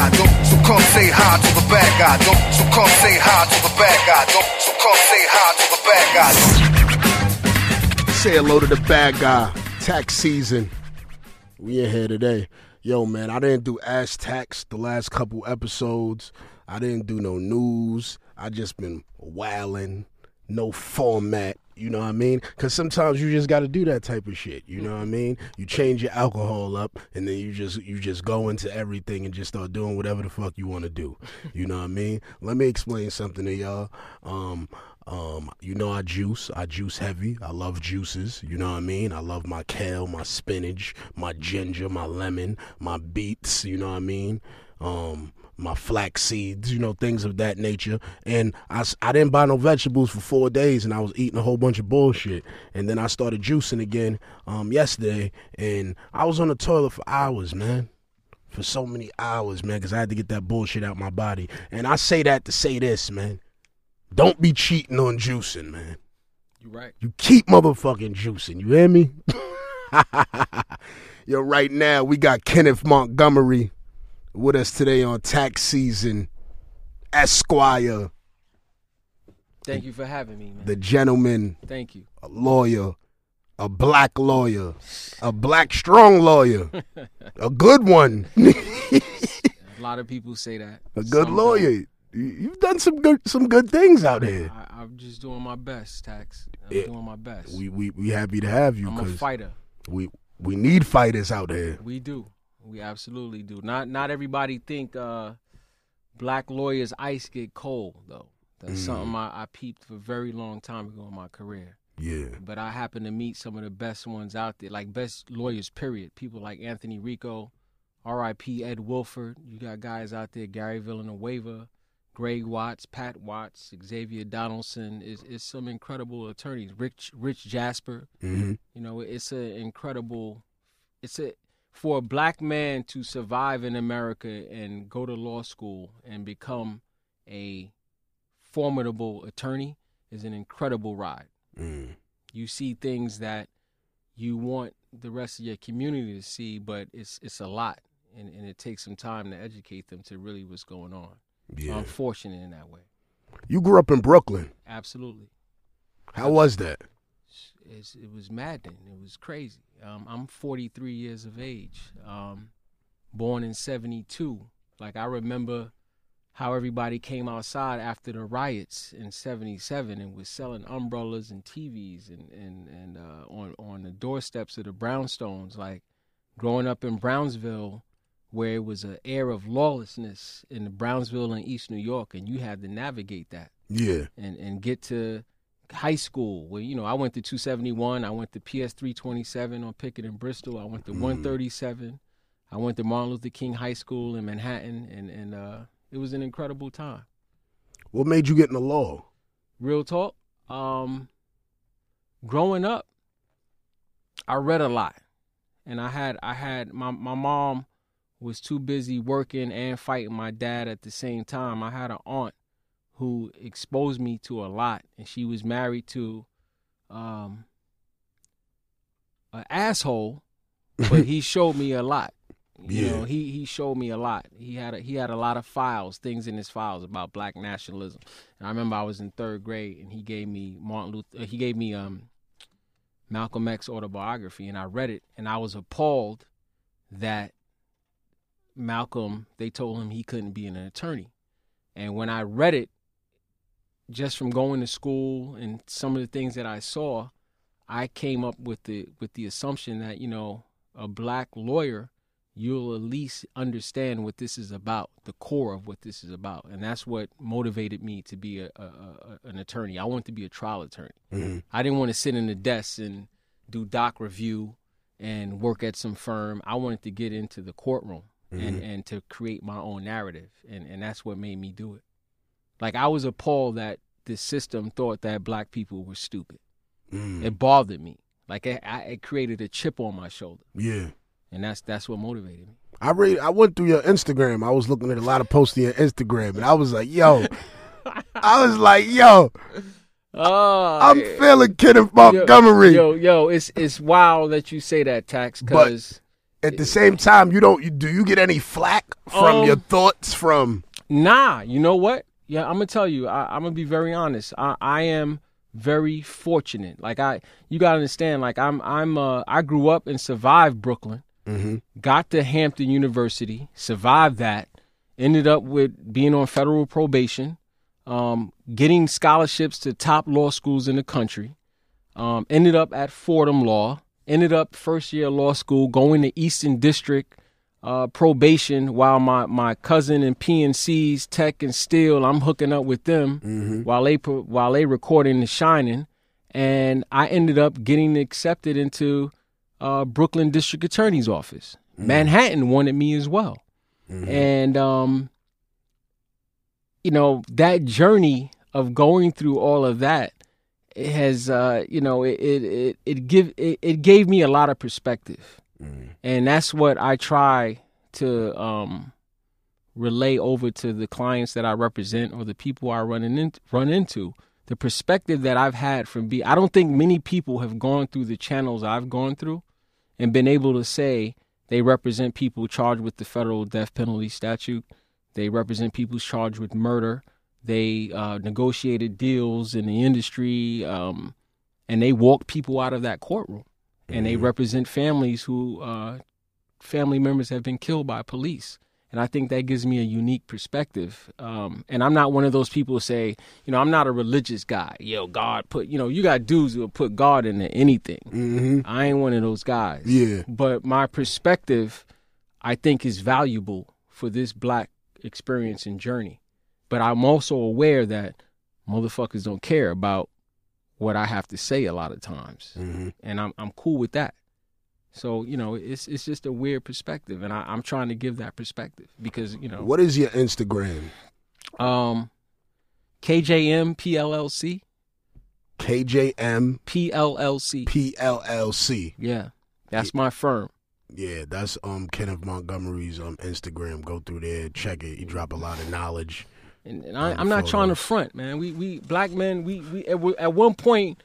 guy. Don't so come say hi to the bad guy. Don't so come say hi to the bad guy. Don't so come say hi to the bad guy. Don't. Say hello to the bad guy. Tax season. We in here today. Yo, man, I didn't do Ask Tax the last couple episodes. I didn't do no news. I just been wailing, no format. You know what I mean? Because sometimes you just got to do that type of shit. You know what I mean? You change your alcohol up, and then you just you just go into everything and just start doing whatever the fuck you want to do. You know what I mean? Let me explain something to y'all. Um, um, you know I juice. I juice heavy. I love juices. You know what I mean? I love my kale, my spinach, my ginger, my lemon, my beets. You know what I mean? Um, my flax seeds, you know, things of that nature. And I, I didn't buy no vegetables for four days, and I was eating a whole bunch of bullshit. And then I started juicing again um, yesterday, and I was on the toilet for hours, man. For so many hours, man, because I had to get that bullshit out my body. And I say that to say this, man. Don't be cheating on juicing, man. You right. You keep motherfucking juicing. You hear me? Yo, right now we got Kenneth Montgomery with us today on tax season. Esquire, Thank you for having me, man. the gentleman, Thank you. a lawyer, a black lawyer, a black strong lawyer, a good one, A lot of people say that. a good Some lawyer. You- You've done some good some good things out here. I, I'm just doing my best, Tax. I'm Yeah. doing my best. We we we happy to have you I'm a fighter. we we need fighters out here. We do. We absolutely do. Not not everybody think uh, black lawyers ice get cold though. That's Mm. something I, I peeped for a very long time ago in my career. Yeah. But I happen to meet some of the best ones out there, like best lawyers. Period. People like Anthony Ricco, R.I.P. Ed Wilford. You got guys out there, Gary Villanueva, Greg Watts, Pat Watts, Xavier Donaldson. Is is some incredible attorneys. Rich Rich Jasper. hmm You know, it's an incredible. It's a for a black man to survive in America and go to law school and become a formidable attorney is an incredible ride. Mm. You see things that you want the rest of your community to see, but it's it's a lot, and, and it takes some time to educate them to really what's going on. Yeah. I'm fortunate in that way. You grew up in Brooklyn. Absolutely. How was that? It's, it was maddening. It was crazy. Um, I'm 43 years of age, um, born in 72. Like, I remember how everybody came outside after the riots in 77 and was selling umbrellas and TVs and, and, and uh, on, on the doorsteps of the brownstones. Like, growing up in Brownsville, where it was an air of lawlessness in Brownsville and East New York, and you had to navigate that Yeah. and and get to high school. Where you know I went to 271 I went to PS 327 on Pitkin in Bristol I went to 137 I went to Martin Luther King High School in Manhattan and and uh it was an incredible time. What made you get in the law? real talk um growing up I read a lot and I had I had my my mom was too busy working and fighting my dad at the same time. I had an aunt who exposed me to a lot and she was married to um an asshole but he showed me a lot. You Yeah. know he he showed me a lot. He had a, he had a lot of files things in his files about black nationalism. And i remember i was in third grade and he gave me martin luther uh, he gave me um malcolm x autobiography and i read it and i was appalled that malcolm they told him he couldn't be an attorney. And when i read it just from going to school and some of the things that i saw i came up with the with the assumption that you know a black lawyer you'll at least understand what this is about, the core of what this is about, and that's what motivated me to be a, a, a an attorney. I wanted to be a trial attorney. Mhm. I didn't want to sit in the desk and do doc review and work at some firm. I wanted to get into the courtroom and, and to create my own narrative, and and that's what made me do it. Like I was appalled that the system thought that black people were stupid. Mm. It bothered me. Like it, I, it created a chip on my shoulder, Yeah. and that's that's what motivated me. I read. I went through your Instagram. I was looking at a lot of posts on your Instagram, and I was like, "Yo," I was like, "Yo, Oh, I'm feeling Kenneth Montgomery." Yo, yo, it's it's wild that you say that, Tax, because at the same time, you don't. You, do you get any flack from Um, your thoughts from? Nah, you know what? Yeah, I'm gonna tell you. I, I'm gonna be very honest. I, I am very fortunate. Like I, you gotta understand. Like I'm, I'm. Uh, I grew up and survived Brooklyn. Got to Hampton University, survived that. Ended up with being on federal probation, um, getting scholarships to top law schools in the country. Um, ended up at Fordham Law. Ended up first year law school, going to Eastern District uh, probation while my, my cousin and PNC's Tek and Steele, I'm hooking up with them while they while they recording Dah Shinin', and I ended up getting accepted into uh, Brooklyn District Attorney's office. Manhattan wanted me as well, and um, you know that journey of going through all of that it has uh, you know it it it, it give it, it gave me a lot of perspective and that's what I try to um, relay over to the clients that I represent or the people I run in, run into. The perspective that I've had from be I don't think many people have gone through the channels I've gone through and been able to say they represent people charged with the federal death penalty statute. They represent people charged with murder. They uh, negotiated deals in the industry, um, and they walked people out of that courtroom and they represent families who uh, family members have been killed by police. And I think that gives me a unique perspective. Um, and I'm not one of those people who say, you know, I'm not a religious guy. Yo, God put, you know, you got dudes who will put God into anything. Mm-hmm. I ain't one of those guys. Yeah. But my perspective, I think, is valuable for this black experience and journey. But I'm also aware that motherfuckers don't care about what I have to say a lot of times, Mm-hmm. and I'm I'm cool with that. So you know, it's it's just a weird perspective, and I, I'm trying to give that perspective because you know, What is your Instagram? um, KJM PLLC KJM PLLC, PLLC. yeah, that's my firm. Yeah, that's um Kenneth Montgomery's um Instagram. Go through there, check it. He drop a lot of knowledge. And, and I, I'm not trying to front, man. We we black men, we we at, at one point,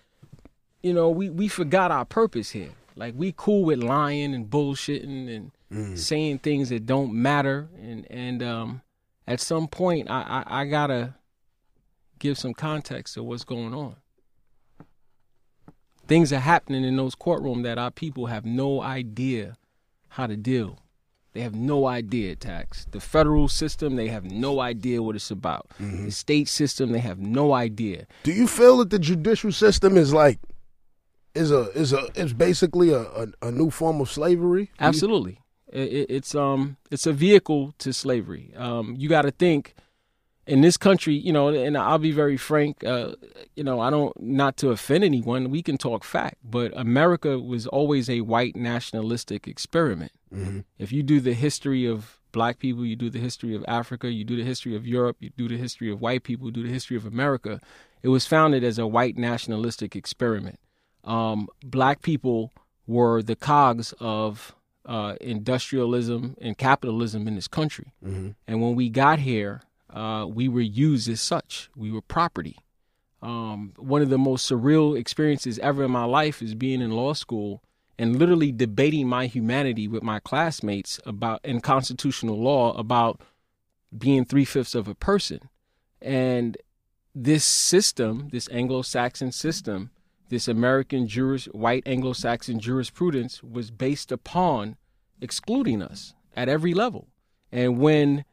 you know, we we forgot our purpose here. Like we cool with lying and bullshitting and Mm. saying things that don't matter. And and um, at some point, I, I I gotta give some context to what's going on. Things are happening in those courtrooms that our people have no idea how to deal. They have no idea, tax. The federal system, they have no idea what it's about. The state system, they have no idea. Do you feel that the judicial system is like is a is a is basically a, a, a new form of slavery? Absolutely, it, it's um it's a vehicle to slavery. Um, you got to think in this country, you know, and I'll be very frank. Uh, you know, I don't not to offend anyone. We can talk fact, but America was always a white nationalistic experiment. If you do the history of black people, you do the history of Africa, you do the history of Europe, you do the history of white people, do the history of America. It was founded as a white nationalistic experiment. Um, black people were the cogs of uh, industrialism and capitalism in this country. And when we got here, uh, we were used as such. We were property. Um, one of the most surreal experiences ever in my life is being in law school and literally debating my humanity with my classmates about in constitutional law about being three fifths of a person. And this system, this Anglo-Saxon system, this American juris, white Anglo-Saxon jurisprudence was based upon excluding us at every level. And when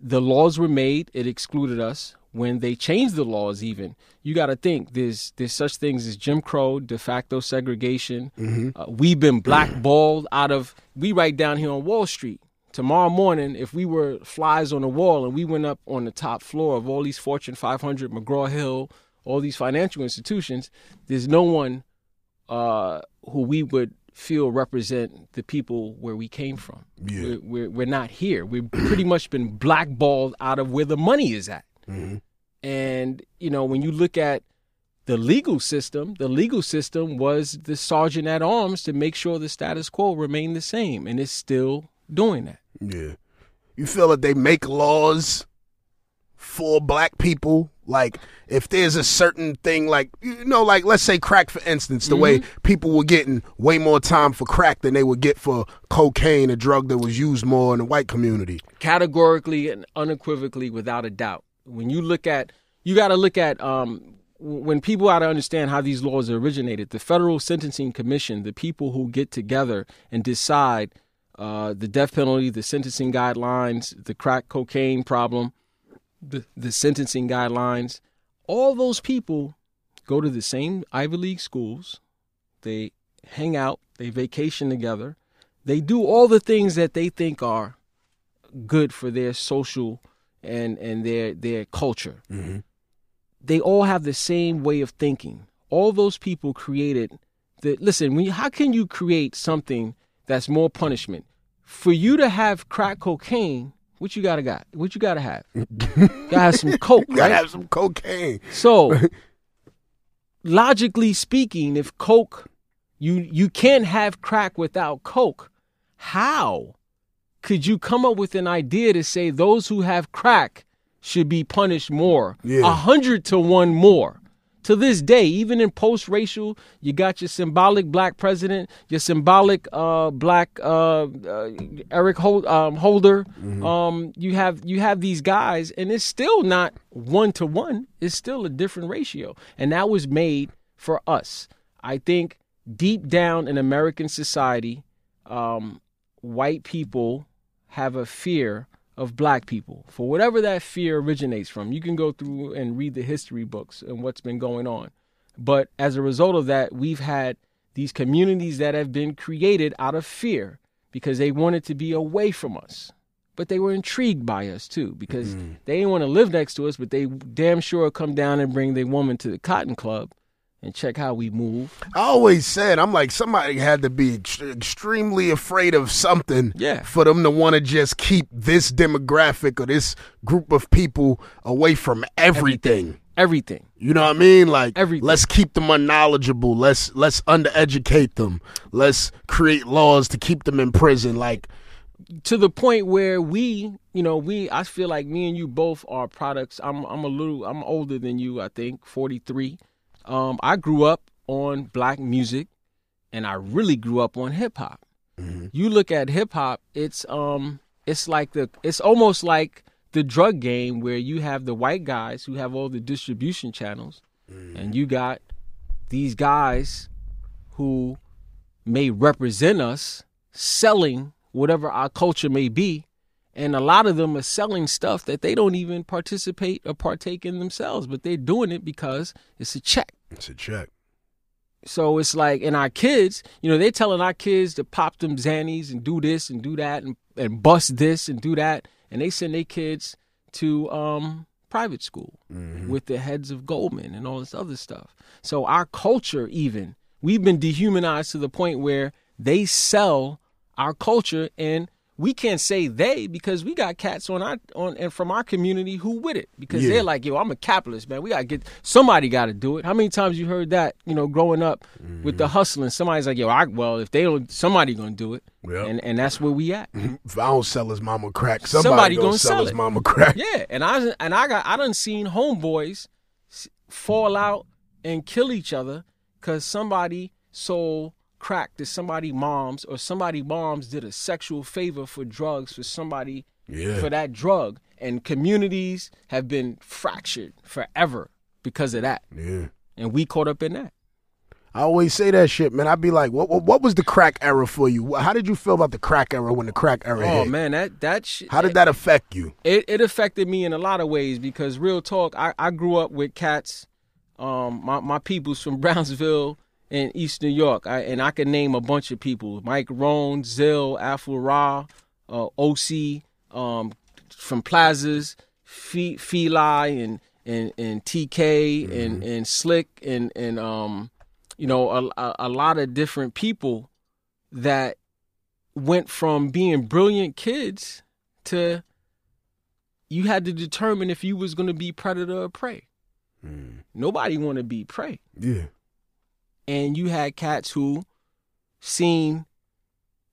the laws were made, it excluded us. When they changed the laws, even you got to think there's there's such things as Jim Crow, de facto segregation. Uh, we've been blackballed out of. We right down here on Wall Street. Tomorrow morning, if we were flies on the wall and we went up on the top floor of all these Fortune 500, McGraw Hill, all these financial institutions, there's no one uh, who we would feel represent the people where we came from. Yeah. We're, we're, we're not here. We've pretty much been blackballed out of where the money is at. Mm-hmm. And, you know, when you look at the legal system, the legal system was the sergeant at arms to make sure the status quo remained the same. And it's still doing that. Yeah. You feel that they make laws for black people Like if there's a certain thing, like you know, like let's say crack for instance, the way people were getting way more time for crack than they would get for cocaine, a drug that was used more in the white community. categorically and unequivocally without a doubt when you look at you got to look at um, when people got to understand how these laws originated the federal sentencing commission the people who get together and decide uh, the death penalty the sentencing guidelines the crack cocaine problem the, the sentencing guidelines all those people go to the same ivy league schools they hang out they vacation together they do all the things that they think are good for their social and and their their culture. Mm-hmm. They all have the same way of thinking. All those people created that. listen. When you, how can you create something that's more punishment for you to have crack cocaine? What you gotta got? What you gotta have? gotta have some coke, You gotta have some cocaine. So, logically speaking, if coke, you you can't have crack without coke. How could you come up with an idea to say those who have crack should be punished more, a Yeah. hundred to one more? To this day, even in post-racial, you got your symbolic black president, your symbolic uh, black uh, uh, Eric Hol- um, Holder. Um, you have you have these guys, and it's still not one to one. It's still a different ratio, and that was made for us. I think deep down in American society, um, white people have a fear of black people for whatever that fear originates from. You can go through and read the history books and what's been going on. But as a result of that, we've had these communities that have been created out of fear because they wanted to be away from us. But they were intrigued by us too because mm-hmm. they didn't want to live next to us, but they damn sure come down and bring their woman to the Cotton Club and check how we move. I always said, I'm like, somebody had to be ex- extremely afraid of something Yeah. for them to want to just keep this demographic or this group of people away from everything. Everything. You know what I mean? Like, Everything. let's keep them unknowledgeable. Let's let's undereducate them. Let's create laws to keep them in prison. Like, to the point where we, you know, we I feel like me and you both are products. I'm I'm a little I'm older than you, I think, 43. Um I grew up on black music and I really grew up on hip hop. You look at hip hop, it's um it's like the it's almost like the drug game where you have the white guys who have all the distribution channels and you got these guys who may represent us selling whatever our culture may be and a lot of them are selling stuff that they don't even participate or partake in themselves but they're doing it because it's a check it's a check. so it's like and our kids you know they're telling our kids to pop them xannies and do this and do that and, and bust this and do that and they send their kids to um private school with the heads of Goldman and all this other stuff. So our culture even we've been dehumanized to the point where they sell our culture and we can't say they because we got cats on our on and from our community who with it because Yeah. they're like yo I'm a capitalist man we gotta get somebody got to do it how many times you heard that you know growing up with the mm-hmm. hustling somebody's like yo I, well if they don't somebody gonna do it Yep. and and that's where we at If I don't sell his mama crack, somebody, Somebody gonna, gonna sell, sell his it. mama crack. Yeah, and I and I got I done seen homeboys fall out and kill each other because somebody sold crack to somebody moms or somebody moms did a sexual favor for drugs for somebody Yeah. for that drug and communities have been fractured forever because of that Yeah. and we caught up in that I always say that shit, man. I'd be like, what, what what was the crack era for you? How did you feel about the crack era when the crack era oh hit? man that that shit How did that affect you? it, it affected me in a lot of ways because real talk I, I grew up with cats um my, my people's from brownsville and east new york I, and i can name a bunch of people mike rohn zill Afro ra uh, oc um from plazas Fe- Feli and and and tk and and slick and and um you know a, a, a lot of different people that went from being brilliant kids to you had to determine if you was going to be predator or prey. Nobody want to be prey. Yeah. And you had cats who seen,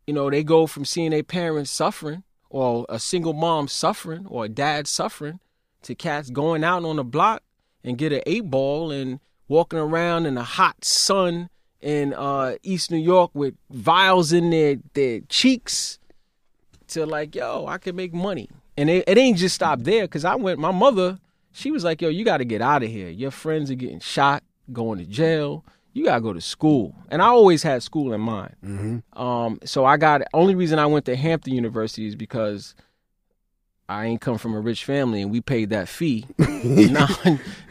you know, they go from seeing their parents suffering or a single mom suffering or a dad suffering to cats going out on the block and get an eight ball and walking around in the hot sun in uh, East New York with vials in their their cheeks to like, yo, I can make money. And it, it ain't just stopped there because I went, my mother, she was like, yo, you got to get out of here. Your friends are getting shot, going to jail. You got to go to school. And I always had school in mind. Mm-hmm. Um, so I got, only reason I went to Hampton University is because I ain't come from a rich family and we paid that fee,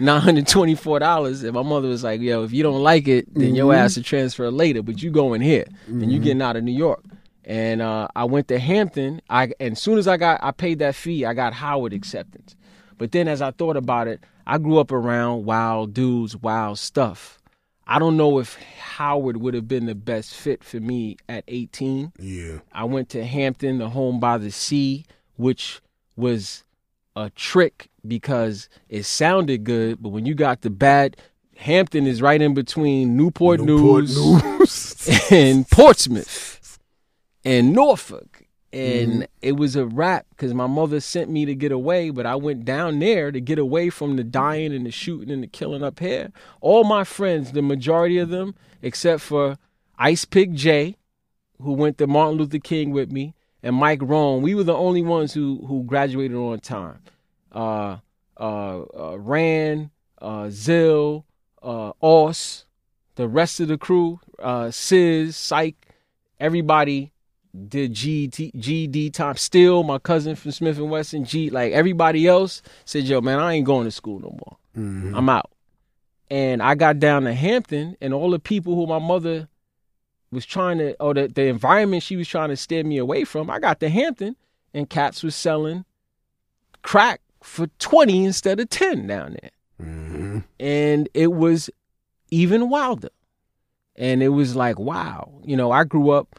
$924. And my mother was like, yo, if you don't like it, then your Mm-hmm. ass to transfer later, but you going here and you getting out of New York. And uh, I went to Hampton. I and as soon as I got I paid that fee, I got Howard acceptance. But then as I thought about it, I grew up around wild dudes, wild stuff. I don't know if Howard would have been the best fit for me at 18. Yeah. I went to Hampton, the home by the sea, which was a trick because it sounded good, but when you got the bad, Hampton is right in between Newport, Newport News, News. and Portsmouth and Norfolk. And Mm-hmm. it was a wrap because my mother sent me to get away, but I went down there to get away from the dying and the shooting and the killing up here. All my friends, the majority of them, except for Ice Pick J, who went to Martin Luther King with me, and Mike Rome, we were the only ones who who graduated on time. Uh, uh, uh, Rand, uh, Zill, uh, Oss, the rest of the crew, uh, Sis, Psych, everybody did GT, GD time. Still, my cousin from Smif-N-Wessun, G, like everybody else said, yo, man, I ain't going to school no more. Mhm. I'm out. And I got down to Hampton, and all the people who my mother was trying to, or the, the environment she was trying to steer me away from, I got to Hampton, and cats was selling crack for 20 instead of 10 down there. Mhm. And it was even wilder. And it was like, wow. You know, I grew up,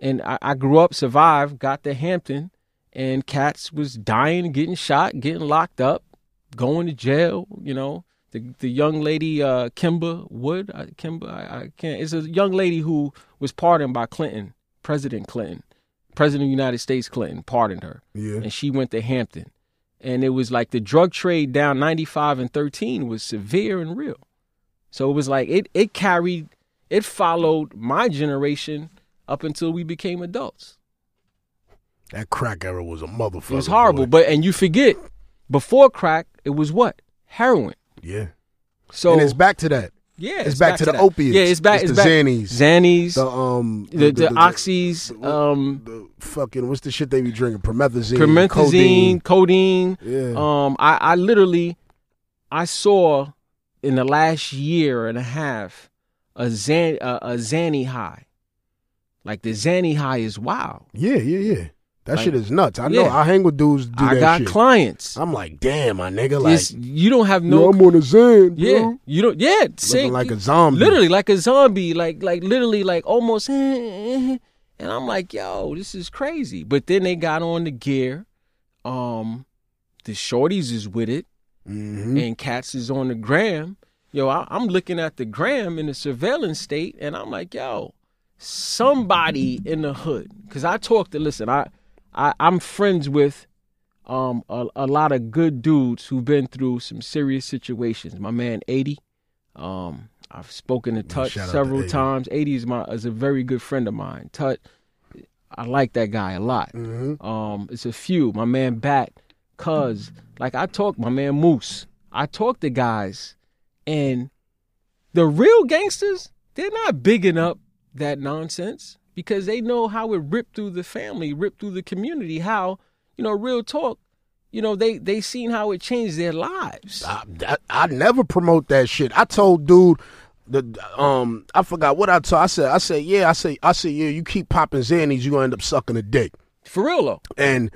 and I, I grew up, survived, got to Hampton, and cats was dying, getting shot, getting locked up, going to jail, you know the the young lady uh, Kemba Wood, I, Kemba, I, I can't. It's a young lady who was pardoned by Clinton, President Clinton, President of the United States Clinton pardoned her, Yeah. and she went to Hampton, and it was like the drug trade down ninety five and thirteen was severe and real, so it was like it it carried, it followed my generation up until we became adults. That crack era was a motherfucker. It was horrible, boy. but and you forget, before crack, it was what heroin. yeah. So and it's back to that. Yeah, It's back to the that. opiates. Yeah, it's back. It's It's, the back. Xannies. Xannies, The um the, the, oxys, um, the fucking what's the shit they be drinking? Promethazine, promethazine, codeine. codeine. Yeah. Um, I, I literally, I saw in the last year and a half a Zan a, a Zanny high. Like the Zanny high is wild. yeah, yeah, yeah. That Like- shit is nuts. I know. Yeah. I hang with dudes. Do I got shit. clients. I'm like, damn, my nigga. Like, It's- you don't have yo, no. I'm on a bro. yeah, you don't. Yeah, Looking like a zombie. literally like a zombie, like like literally like almost. And I'm like, yo, this is crazy. But then they got on the gear. Um, the shorties is with it, hmm and cats is on the gram. Yo, I, I'm looking at the gram in the surveillance state, and I'm like, yo, somebody in the hood. Cause I talk to listen, I, I I'm friends with um a, a lot of good dudes who've been through some serious situations. My man 80. Um I've spoken to Tut shout out to several 80. times. 80 is my is a very good friend of mine. Tut I like that guy a lot. hmm Um, it's a few. My man Bat, cuz like I talk, my man Moose. I talk to guys, and the real gangsters, they're not bigging up that nonsense because they know how it ripped through the family, ripped through the community. How you know, real talk. You know, they they seen how it changed their lives. I, that, I never promote that shit. I told dude the um I forgot what I told. I said I said yeah I said I said yeah you keep popping Xannies you gonna end up sucking a dick. For real though. And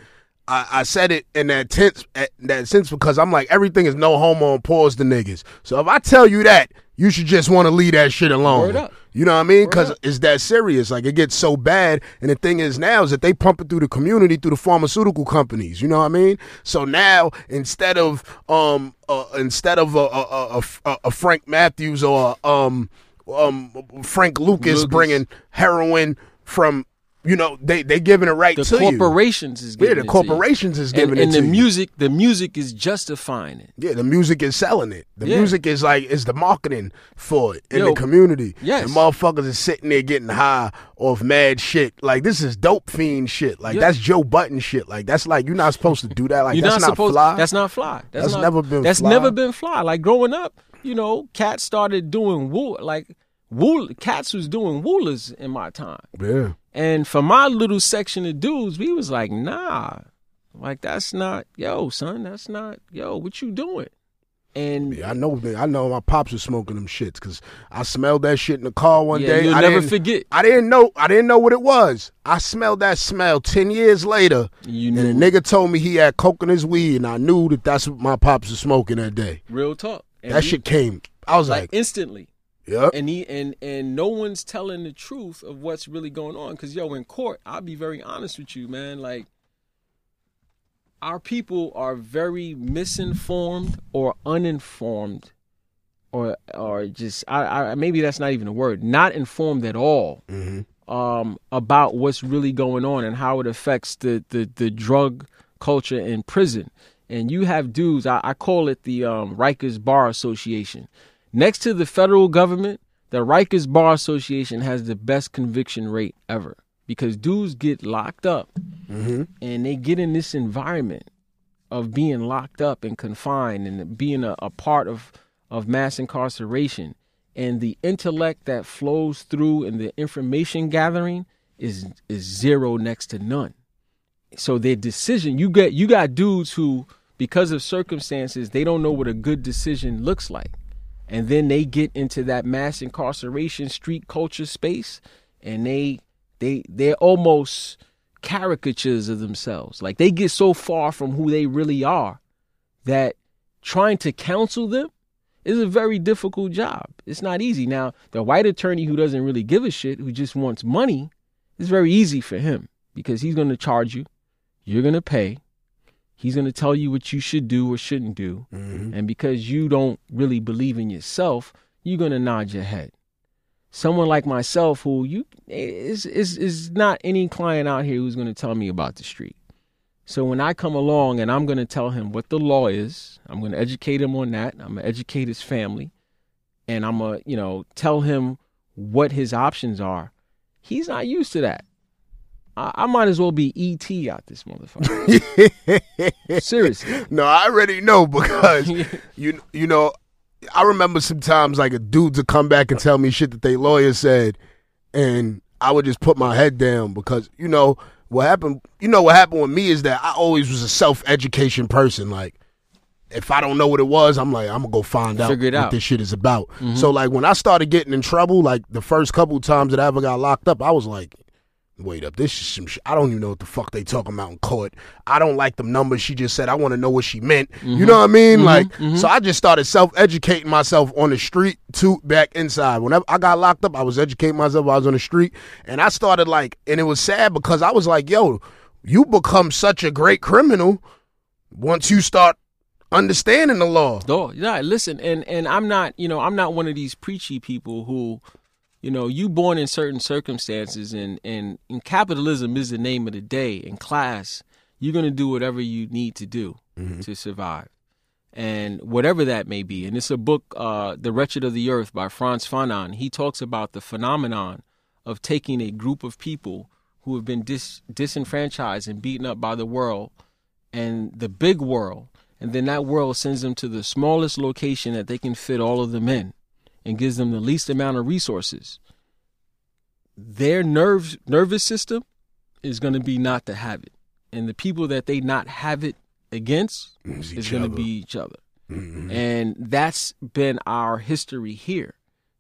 I, I said it in that tense at that sense because I'm like everything is no homo and pause the niggas. So if I tell you that, you should just want to leave that shit alone. You know what I mean? Because it's that serious. Like it gets so bad. And the thing is now is that they pump it through the community through the pharmaceutical companies. You know what I mean? So now instead of um uh, instead of a a, a, a, a Frank Matthews or um um Frank Lucas, Lucas. bringing heroin from you know, they they giving it right The to corporations is you. Giving the it to you. Yeah, the corporations is and, giving and it the to you. music, the music is justifying it. Yeah, the music is selling it. The Yeah. music is like is the marketing for it in Yo, the community. yes. and motherfuckers is sitting there getting high off mad shit. Like this is dope fiend shit. Like Yeah. that's Joe Budden shit. Like that's like you're not supposed to do that. Like You're that's not not, supposed. fly. That's not fly. That's, That's not, never been That's fly. never been fly. Like growing up, you know, cats started doing wool. Like wool, cats was doing woolers in my time. yeah. And for my little section of dudes, we was like, nah, like that's not, yo, son, that's not, yo, what you doing? And Yeah, I know. I know. My pops was smoking them shits because I smelled that shit in the car one Yeah, day. you'll I never forget. I didn't know. I didn't know what it was. I smelled that smell ten years later, you and knew a nigga told me he had coke in his weed, and I knew that that's what my pops was smoking that day. real talk. And that he- shit came. I was like like, instantly. Yep. and he and and no one's telling the truth of what's really going on. Because yo in court i'll be very honest with you man like our people are very misinformed or uninformed or or just I, I maybe that's not even a word not informed at all um about what's really going on and how it affects the the, the drug culture in prison. And you have dudes I, I call it the um, Rikers Bar Association next to the federal government the Rikers Bar Association has the best conviction rate ever because dudes get locked up. Mm-hmm. And they get in this environment of being locked up and confined and being a, a part of, of mass incarceration. And the intellect that flows through and the information gathering is is zero next to none. So their decision you get you got dudes who because of circumstances they don't know what a good decision looks like and then they get into that mass incarceration street culture space and they they they're almost caricatures of themselves. Like they get so far from who they really are that trying to counsel them is a very difficult job. It's not easy. Now the white attorney who doesn't really give a shit who just wants money it's very easy for him because he's going to charge you. You're going to pay he's going to tell you what you should do or shouldn't do. Mm-hmm. And because you don't really believe in yourself you're going to nod your head. Someone like myself who you is is is not any client out here who's going to tell me about the street. So when i come along and i'm going to tell him what the law is i'm going to educate him on that. I'm going to educate his family. And i'm going to you know tell him what his options are. He's not used to that I, I might as well be ET out this motherfucker. Seriously. No, I already know because you you know, I remember sometimes like a dude to come back and tell me shit that they lawyer said, and I would just put my head down because you know what happened. You know what happened with me is that I always was a self education person. Like if I don't know what it was, I'm like I'm gonna go find out Figure it what out. this shit is about. Mm-hmm. So like when I started getting in trouble, like the first couple times that I ever got locked up, I was like. Wait up, this is some shit. I don't even know what the fuck they talking about in court. I don't like the numbers she just said. I want to know what she meant. You know mm-hmm. what I mean? Mm-hmm. Like, mm-hmm. so I just started self educating myself on the street to back inside. Whenever I got locked up, I was educating myself. I was on the street, and I started like, and it was sad because I was like, yo, you become such a great criminal once you start understanding the law. Oh, yeah, listen, and and I'm not, you know, I'm not one of these preachy people who, you know, you born in certain circumstances and and, and capitalism is the name of the day in class. You're gonna do whatever you need to do to survive. And whatever that may be. And it's a book, uh, The Wretched of the Earth by Frantz Fanon. He talks about the phenomenon of taking a group of people who have been dis- disenfranchised and beaten up by the world and the big world, and then that world sends them to the smallest location that they can fit all of them in and gives them the least amount of resources. Their nerve nervous system is going to be not to have it, and the people that they not have it against It's is going to be each other, Mhm. and that's been our history here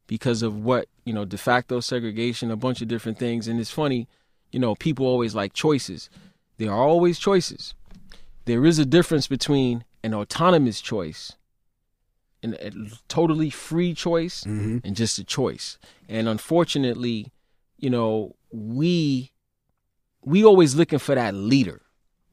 because of what you know de facto segregation, a bunch of different things, and it's funny, you know, people always like choices. There are always choices. There is a difference between an autonomous choice and a totally free choice Mhm. and just a choice. And unfortunately, you know, we we always looking for that leader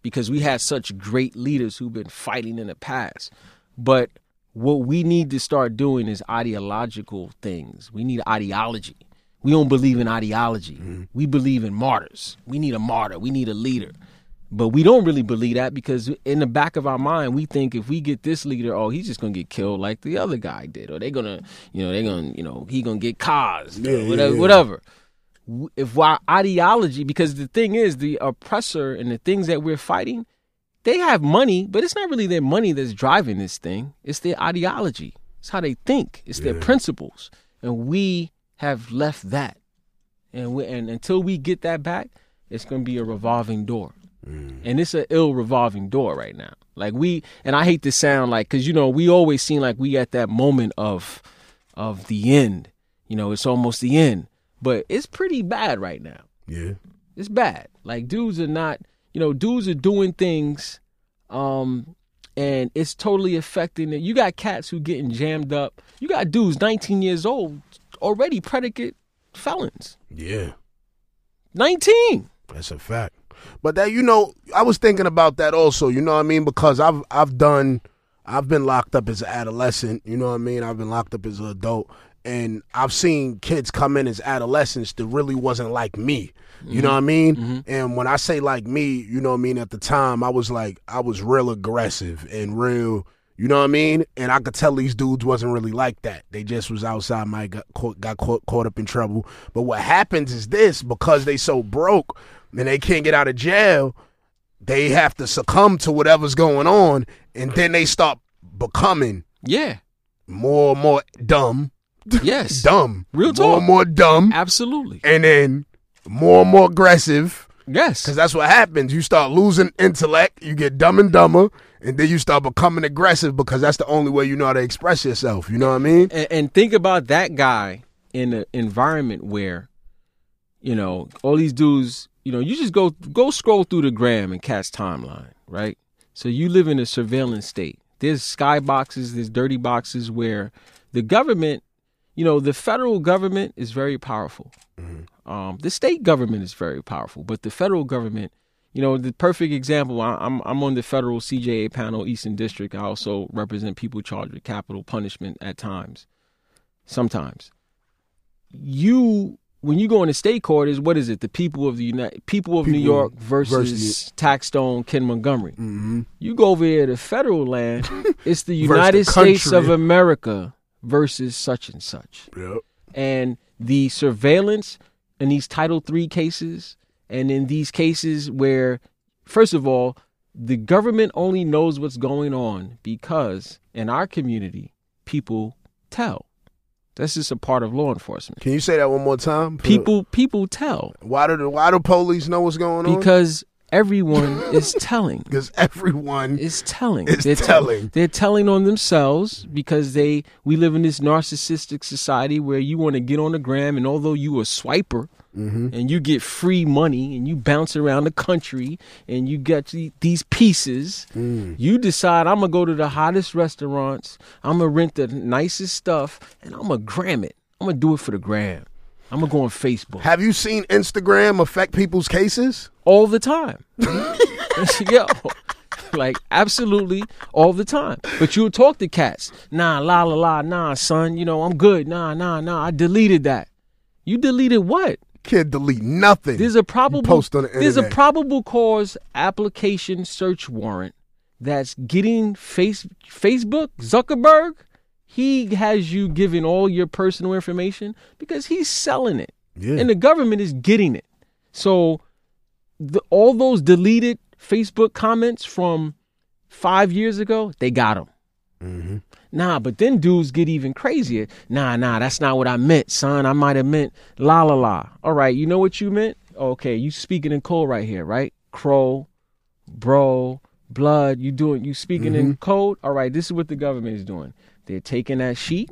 because we had such great leaders who've been fighting in the past. But what we need to start doing is ideological things. We need ideology. We don't believe in ideology. We believe in martyrs. We need a martyr. We need a leader. But we don't really believe that because in the back of our mind, we think if we get this leader, oh, he's just gonna get killed like the other guy did, or they're gonna, you know, they're gonna, you know, he gonna get caused, Yeah, yeah, whatever, yeah. whatever. If our ideology, because the thing is, the oppressor and the things that we're fighting, they have money, but it's not really their money that's driving this thing. It's their ideology. It's how they think. It's their principles, and we have left that. And we, and until we get that back, it's gonna be a revolving door and it's an ill revolving door right now. Like we, and I hate to sound like, cause you know we always seem like we at that moment of, of the end. You know, it's almost the end, but it's pretty bad right now. Yeah. It's bad. Like dudes are not, you know, dudes are doing things, um, and it's totally affecting it. You got cats who getting jammed up. You got dudes 19 years old already predicate felons. Yeah. 19. That's a fact. But that you know, I was thinking about that also, you know what I mean? Because I've I've done I've been locked up as an adolescent, you know what I mean? I've been locked up as an adult. And I've seen kids come in as adolescents that really wasn't like me. You know mm-hmm. what I mean? Mm-hmm. And when I say like me, you know what I mean, at the time I was like I was real aggressive and real you know what I mean? And I could tell these dudes wasn't really like that. They just was outside, my got caught, got caught, caught up in trouble. But what happens is this: because they so broke and they can't get out of jail, they have to succumb to whatever's going on, and then they start becoming Yeah. more and more dumb, Yes. dumb, Real talk. more and more dumb, Absolutely. and then more and more aggressive. Yes. Because that's what happens. You start losing intellect, you get dumb and dumber, and then you start becoming aggressive because that's the only way you know how to express yourself. You know what I mean? and, and think about that guy in an environment where, you know, all these dudes, you know, you just go go scroll through the gram and catch timeline, right? So you live in a surveillance state. There's sky boxes, there's dirty boxes where the government, you know, the federal government is very powerful. Um, the state government is very powerful, but the federal government, you know, the perfect example. I, I'm I'm on the federal CJA panel, Eastern District. I also represent people charged with capital punishment at times. Sometimes, you when you go into state court is what is it? The people of the United people of New York versus, versus Taxstone Ken Montgomery. Mm-hmm. You go over here to federal land, it's the Versus the United States of. America versus such and such Yep. and the surveillance in these Title III cases, and in these cases where, first of all, the government only knows what's going on because in our community, people tell. That's just a part of law enforcement. Can you say that one more time? People, people tell Why do the, why do police know what's going on? because everyone is telling. because everyone is telling. Is they're tell- telling. they're telling on themselves because they we live in this narcissistic society where you want to get on the gram and although you a swiper Mm-hmm. and you get free money and you bounce around the country and you get these pieces, Mm. you decide I'm gonna go to the hottest restaurants, I'm gonna rent the nicest stuff, and I'm gonna gram it. I'm gonna do it for the gram. I'm gonna go on Facebook Have you seen Instagram affect people's cases? all the time. Yo, like absolutely all the time. But you'll talk to cats. Nah, la la la, nah, son. You know I'm good. Nah, nah, nah. I deleted that. You deleted what? Kid delete nothing. There's a probable post on the there's a probable cause application search warrant that's getting face Facebook Zuckerberg. He has you giving all your personal information because he's selling it yeah. and the government is getting it. So, the, all those deleted Facebook comments from five years ago, they got them. mm-hmm. Nah, but then dudes get even crazier. Nah, nah, that's not what I meant, son. I might have meant la la la. All right, you know what you meant? Okay, you speaking in code right here, right? Crow, bro, blood. You doing? You speaking in mm-hmm. code? All right, this is what the government is doing. They're taking that sheet,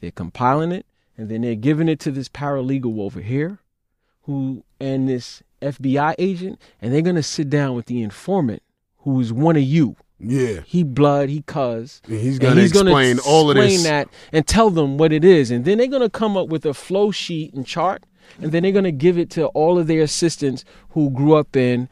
they're compiling it, and then they're giving it to this paralegal over here, who and this FBI agent, and they're gonna sit down with the informant, who is one of you Yeah. he blood, he cuz. And he's And gonna explain all of explain this. that and tell them what it is, and then they're gonna come up with a flow sheet and chart, and then they're gonna give it to all of their assistants who grew up in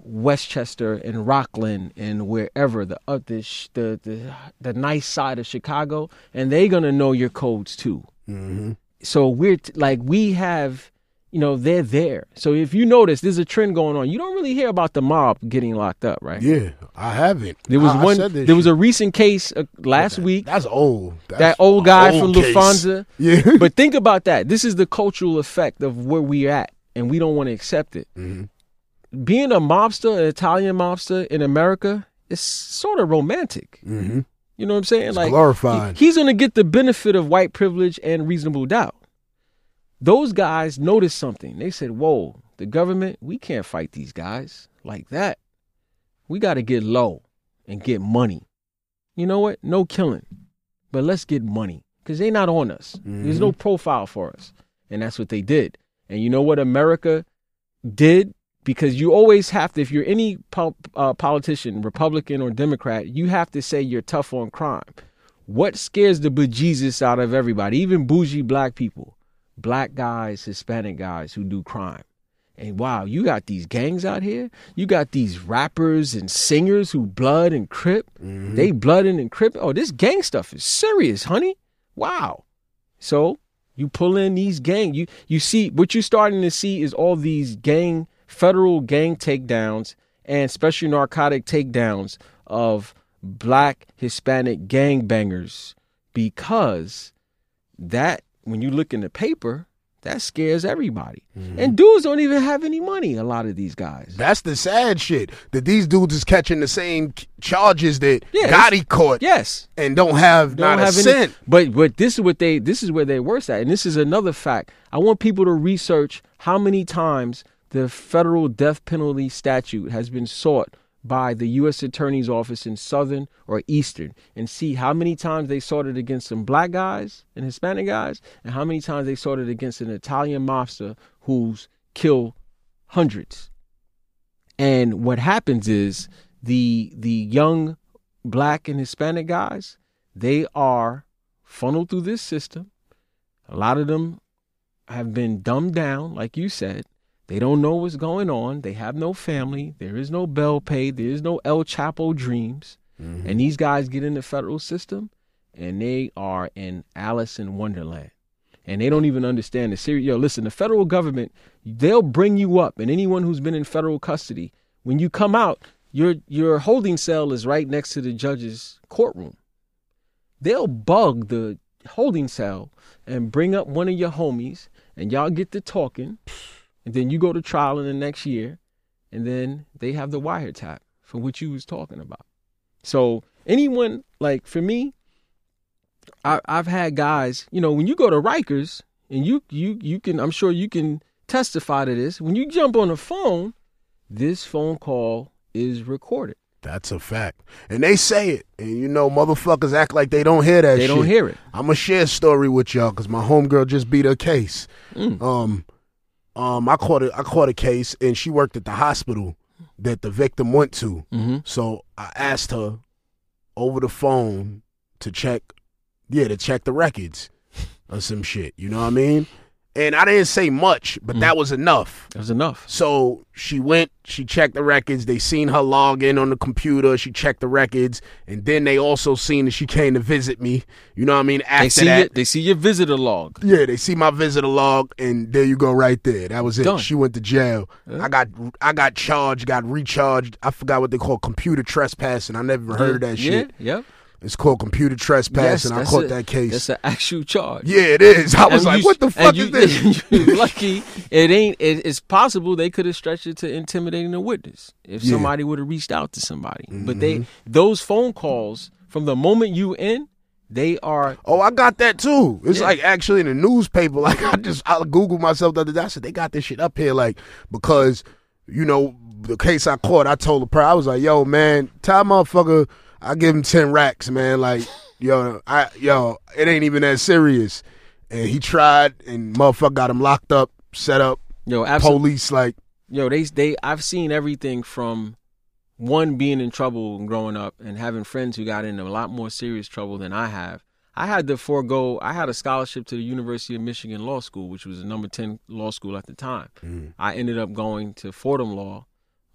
Westchester and Rockland and wherever the uh, the, sh- the the the nice side of Chicago, and they're gonna know your codes too. Mm-hmm. so we're t- like we have you know they're there so if you notice there's a trend going on you don't really hear about the mob getting locked up right Yeah, I haven't. there was I, I one this there was a recent case uh, last week That's old. That's that old guy old from case. Lufthansa Yeah. but think about that this is the cultural effect of where we're at and we don't want to accept it Mhm. being a mobster an Italian mobster in America is sort of romantic Mhm. you know what I'm saying It's like glorified. he- he's going to get the benefit of white privilege and reasonable doubt. Those guys noticed something. They said, "Whoa, the government, we can't fight these guys like that. We got to get low and get money. You know what? No killing, but let's get money because they're not on us. There's no profile for us, and that's what they did. And you know what America did? Because you always have to, if you're any pol- uh, politician, Republican or Democrat, you have to say you're tough on crime. What scares the bejesus out of everybody, even bougie black people? Black guys, Hispanic guys who do crime. And wow, you got these gangs out here. You got these rappers and singers who blood and crip. Mm-hmm. They blooding and crip. Oh, this gang stuff is serious, honey. Wow. So you pull in these gang. You you see what you're starting to see is all these gang federal gang takedowns and special narcotic takedowns of black Hispanic gangbangers because that when you look in the paper, that scares everybody. Mm-hmm. And dudes don't even have any money, a lot of these guys. That's the sad shit. That these dudes is catching the same charges that Yeah, Gotti caught Yes. and don't have Don't not have a any cent. but but this is what they this is where they're worse at. And this is another fact. I want people to research how many times the federal death penalty statute has been sought by the U.S. Attorney's Office in Southern or Eastern and see how many times they sought it against some black guys and Hispanic guys and how many times they sought it against an Italian mobster who's killed hundreds. And what happens is the the young black and Hispanic guys, they are funneled through this system. A lot of them have been dumbed down, like you said. They don't know what's going on. They have no family. There is no bell pay. There is no El Chapo dreams. Mm-hmm. And these guys get in the federal system and they are in Alice in Wonderland. And they don't even understand the serious. Yo, listen, the federal government, they'll bring you up. And anyone who's been in federal custody, when you come out, your your holding cell is right next to the judge's courtroom. They'll bug the holding cell and bring up one of your homies, and y'all get to talking, and then you go to trial in the next year, and then they have the wiretap for what you was talking about. So anyone like for me, I, I've had guys. You know, when you go to Rikers, and you you you can, I'm sure you can testify to this. When you jump on the phone, this phone call is recorded. That's a fact. And they say it. And you know, motherfuckers act like they don't hear that They shit. don't hear it. I'm gonna share a story with y'all because my homegirl just beat her case. Mm. Um, um, I caught a, I caught a case, and she worked at the hospital that the victim went to. Mm-hmm. So I asked her over the phone to check, yeah, to check the records or some shit. You know what I mean? And I didn't say much, but mm. that was enough. That was enough. So she went, she checked the records. They seen her log in on the computer. She checked the records, and then they also seen that she came to visit me. You know what I mean? After They see that, your, they see your visitor log. yeah, they see my visitor log, and there you go, right there. That was it. Done. She went to jail. I got, I got charged, got recharged. I forgot what they call computer trespassing. I never heard of that yeah, shit. Yep. It's called computer trespassing. I caught a- that case. That's an actual charge. yeah, it is. I was And like, you- what the fuck you, is this? lucky it ain't. It, it's possible they could have stretched it to intimidating a witness if Yeah. somebody would have reached out to somebody. But they Mm-hmm. those phone calls from the moment you in, they are Oh, I got that too. It's Yeah. like actually in the newspaper. Like I just I googled myself the other day. I said they got this shit up here, like because you know the case I caught. I told the per I was like, yo man, tell motherfucker I give him ten racks, man. Like yo, I yo, it ain't even that serious. And he tried, and motherfucker got him locked up, set up, yo absolutely. police like Yo, they they I've seen everything from one being in trouble growing up and having friends who got in a lot more serious trouble than I have. I had to forego. I had a scholarship to the University of Michigan Law School, which was the number ten law school at the time. Mm. I ended up going to Fordham Law,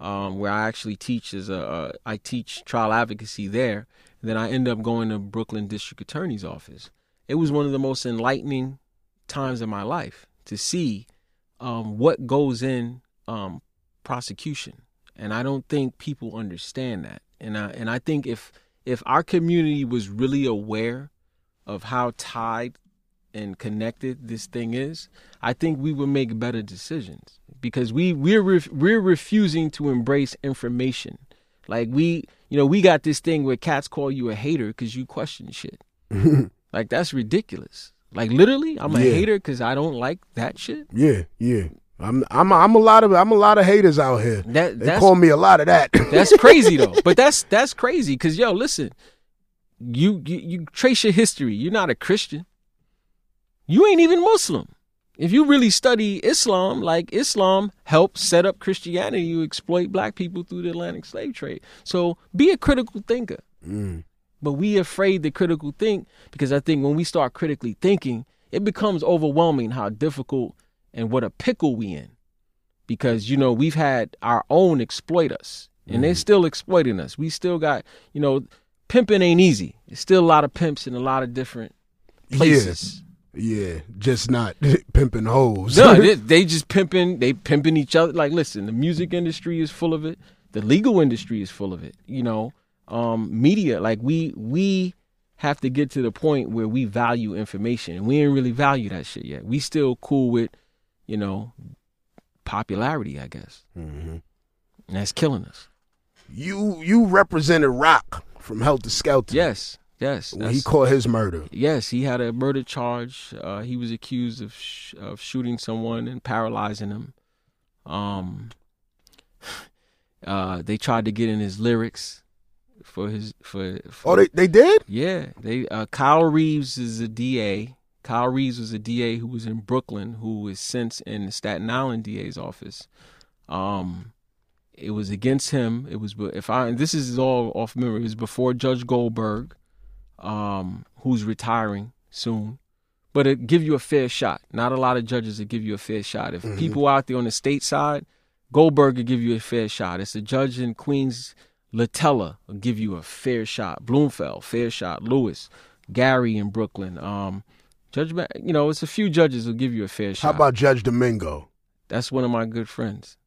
um, where I actually teach as a uh, teach trial advocacy there. And then I end up going to Brooklyn District Attorney's office. It was one of the most enlightening times in my life to see um, what goes in um, prosecution, and I don't think people understand that. And I and I think if if our community was really aware of how tied and connected this thing is, I think we would make better decisions because we we're ref, we're refusing to embrace information. Like we, you know, we got this thing where cats call you a hater because you question shit. like that's ridiculous. Like literally, I'm a Yeah. hater because I don't like that shit. Yeah, yeah. I'm I'm I'm a lot of I'm a lot of haters out here. That They call me a lot of that. That's crazy though. But that's that's crazy because yo, listen, you, you you trace your history. You're not a Christian. You ain't even Muslim. If you really study Islam, like Islam helped set up Christianity, you exploit black people through the Atlantic slave trade. So be a critical thinker. Mm. But we afraid to critical think because I think when we start critically thinking, it becomes overwhelming how difficult and what a pickle we in. Because, you know, we've had our own exploit us and they're still exploiting us. We still got, you know, pimping ain't easy. There's still a lot of pimps in a lot of different places. Yeah, just not pimping hoes. No, they, they just pimping. They pimping each other. Like, listen, the music industry is full of it. The legal industry is full of it. You know, um, media. Like we we have to get to the point where we value information, and we ain't really value that shit yet. We still cool with, you know, popularity. I guess, Mhm. and that's killing us. You you represented Rock from Heltah Skeltah. Yes, yes. he caught his murder. Yes, he had a murder charge. Uh, he was accused of sh- of shooting someone and paralyzing him. Um, uh, they tried to get in his lyrics for his for. for Oh, they they did. yeah, they uh, Kyle Reeves is a DA. Kyle Reeves was a DA who was in Brooklyn, who is since in the Staten Island DA's office. Um, it was against him. It was if I this is all off memory. It was before Judge Goldberg, um, who's retiring soon. But it give you a fair shot. Not a lot of judges will give you a fair shot. If people out there on the state side, Goldberg will give you a fair shot. It's a judge in Queens, Latella will give you a fair shot. Blumenfeld, fair shot. Lewis, Gary in Brooklyn. Um, Judge, you know, it's a few judges will give you a fair shot. How about Judge DiMango? That's one of my good friends.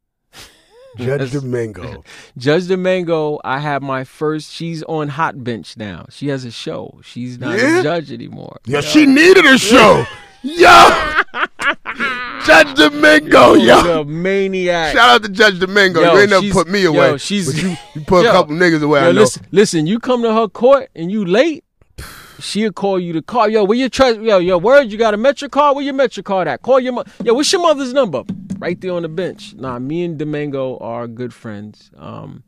Judge DiMango. Judge DiMango, I have my first. She's on Hot Bench now. She has a show. She's not Yeah? a judge anymore. Yo, she needed a show. Yo, Judge DiMango. Yo, the maniac. shout out to Judge DiMango. Yo, you ain't never put me away. yo, she's- you, you put Yo, a couple niggas away. Yo, I know. listen, listen. You come to her court and you late. She'll call you to call. Yo, where your trust? Yo, yo, word. You got a Metro card? Where your Metro card at? Call your mo- Yo, what's your mother's number? Right there on the bench. Nah, me and DiMango are good friends. Um,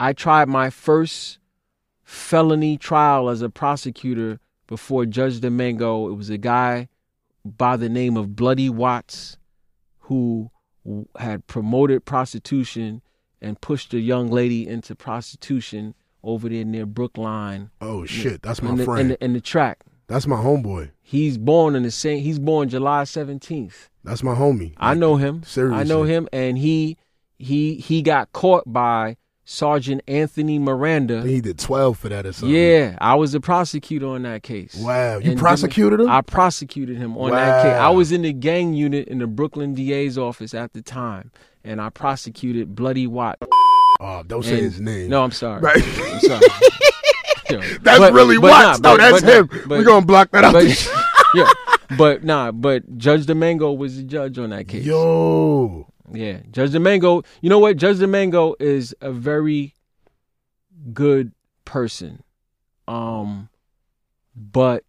I tried my first felony trial as a prosecutor before Judge DiMango. It was a guy by the name of Bloody Watts who had promoted prostitution and pushed a young lady into prostitution over there near Brookline Oh shit, that's my in the, friend. in the, in the track. That's my homeboy. He's born in the same. He's born July seventeenth. That's my homie. I know him. seriously. I know him, and he he he got caught by Sergeant Anthony Miranda. he did twelve for that or something. Yeah, I was the prosecutor on that case. Wow, you And prosecuted him? I prosecuted him on that case. I was in the gang unit in the Brooklyn DA's office at the time, and I prosecuted Bloody Watt. oh, don't say his name. No, I'm sorry. Right. I'm sorry. That's but- really but Watts. nah, no, but- that's nah, him. but- We're gonna block that out. but, yeah, but nah, but Judge DiMango was the judge on that case. Yo, Yeah, Judge DiMango. You know what? Judge DiMango is a very good person. Um, but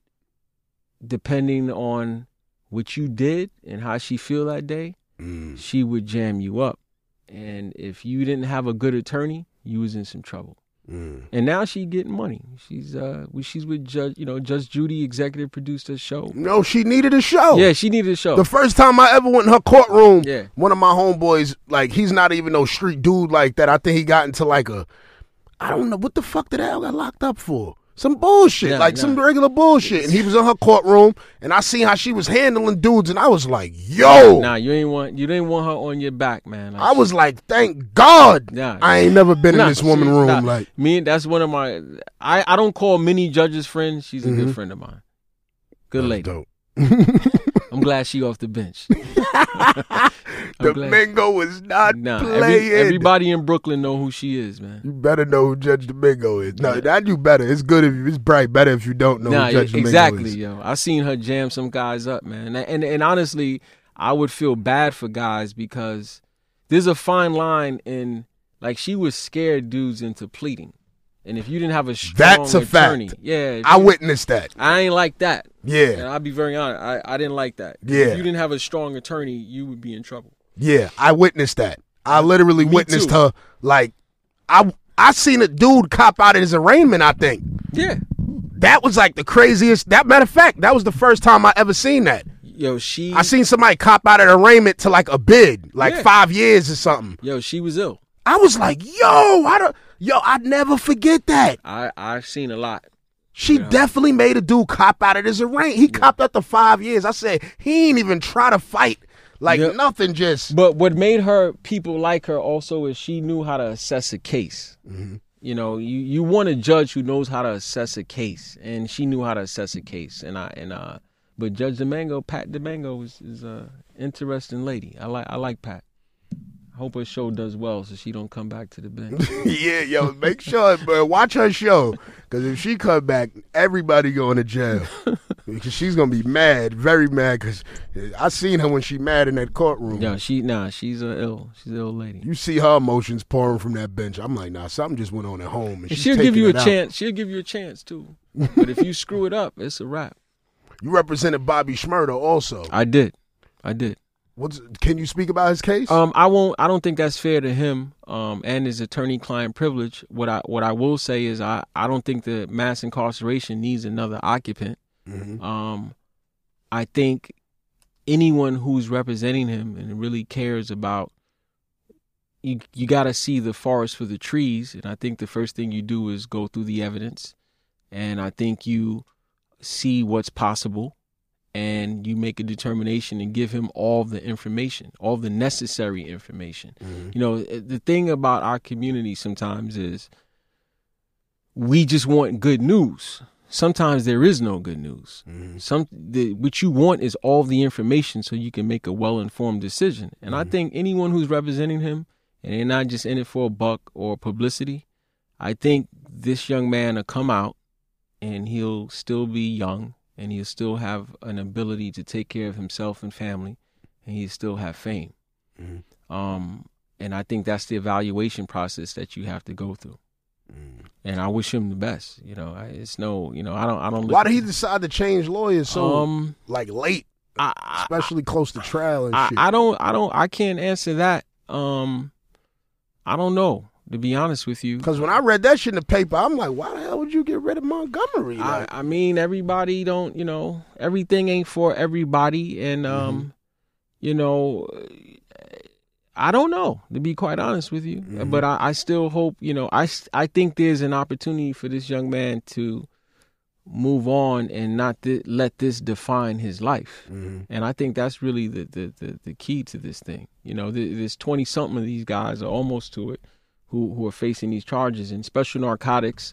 depending on what you did and how she feel that day, Mm. she would jam you up. And if you didn't have a good attorney, you was in some trouble. Mm. And now she getting money. She's uh, she's with Judge, you know, Judge Judy, executive produced her show. No, she needed a show. Yeah, she needed a show. The first time I ever went in her courtroom, Yeah. one of my homeboys, like he's not even no street dude like that. I think he got into like a, I don't know what the fuck did Al got locked up for? Some bullshit, Nah, like nah. some regular bullshit. And he was in her courtroom, and I seen how she was handling dudes, and I was like, yo, Nah, you ain't want you didn't want her on your back, man. Like, I was like, thank God, Nah. I ain't never been Nah, in this woman room. nah, Like, me, that's one of my. I I don't call many judges friends. She's a Mhm. good friend of mine. Good that's lady. dope. I'm glad she off the bench. I'm glad- DiMango is not Nah, playing. every, everybody in Brooklyn know who she is, man. You better know who Judge DiMango is. No, that you better. It's good if you, it's probably better if you don't know nah, who Judge DiMango exactly, is. yo. I seen her jam some guys up, man. And, and and honestly, I would feel bad for guys because there's a fine line in like she was scared dudes into pleading. And if you didn't have a strong That's a fact. attorney, yeah, I you- witnessed that. I ain't like that. And Yeah, I'll be very honest, I, I didn't like that. Yeah. If you didn't have a strong attorney, you would be in trouble. yeah. I witnessed that. I literally Me witnessed too. her. Like, I I seen a dude cop out of his arraignment. I think Yeah. that was like the craziest. That matter of fact, that was the first time I ever seen that. Yo, she I seen somebody cop out of the arraignment to like a bid, like Yeah. five years or something. Yo, she was ill. I was like, yo, I don't, yo, I'd never forget that. I I've seen a lot. She definitely made a dude cop out of his arraignment. He copped out the five years. I said he ain't even try to fight, like Yeah. nothing. Just But what made her people like her also is she knew how to assess a case. Mm-hmm. You know, you, you want a judge who knows how to assess a case, and she knew how to assess a case. And I and uh, but Judge DiMango, Pat DiMango is is a interesting lady. I like I like Pat. I hope her show does well so she don't come back to the bench. yeah, yo, make sure, but watch her show because if she come back, everybody going to jail because she's gonna be mad, very mad. Because I seen her when she mad in that courtroom. yeah, she nah, she's a ill, she's an ill lady. You see her emotions pouring from that bench. I'm like, nah, something just went on at home, and And she'll give you a out. chance. She'll give you a chance too. But if you screw it up, it's a wrap. You represented Bobby Shmurda also. I did, I did. What's can you speak about his case? Um, I won't. I don't think that's fair to him. Um, and his attorney-client privilege. What I what I will say is I I don't think the mass incarceration needs another occupant. Mhm. Um, I think anyone who's representing him and really cares about you you got to see the forest for the trees and i think the first thing you do is go through the evidence and i think you see what's possible and you make a determination and give him all the information all the necessary information. Mm-hmm. You know eh, the thing about our community sometimes is we just want good news. Sometimes there is no good news. Mm-hmm. Some the, what you want is all the information so you can make a well-informed decision. And i mm-hmm. think anyone who's representing him and they're not just in it for a buck or publicity i think this young man will come out and he'll still be young and he'll still have an ability to take care of himself and family and he'll still have fame. Um and i think that's the evaluation process that you have to go through. And i wish him the best you know. I, it's no you know i don't i don't Why did he decide to change lawyers so um like late, I, I, especially close to trial and I, shit? I don't I don't I can't answer that. Um I don't know, to be honest with you. Because when I read that shit in the paper, I'm like, why the hell would you get rid of Montgomery? I, Like, I mean everybody don't, you know, everything ain't for everybody and um Mm-hmm. you know I don't know, to be quite honest with you. Mm-hmm. But I, I still hope, you know, I, I think there's an opportunity for this young man to move on and not th- let this define his life. Mm-hmm. And I think that's really the, the, the, the key to this thing. You know, there- there's 20 something of these guys, are almost to it, who, who are facing these charges. And special narcotics,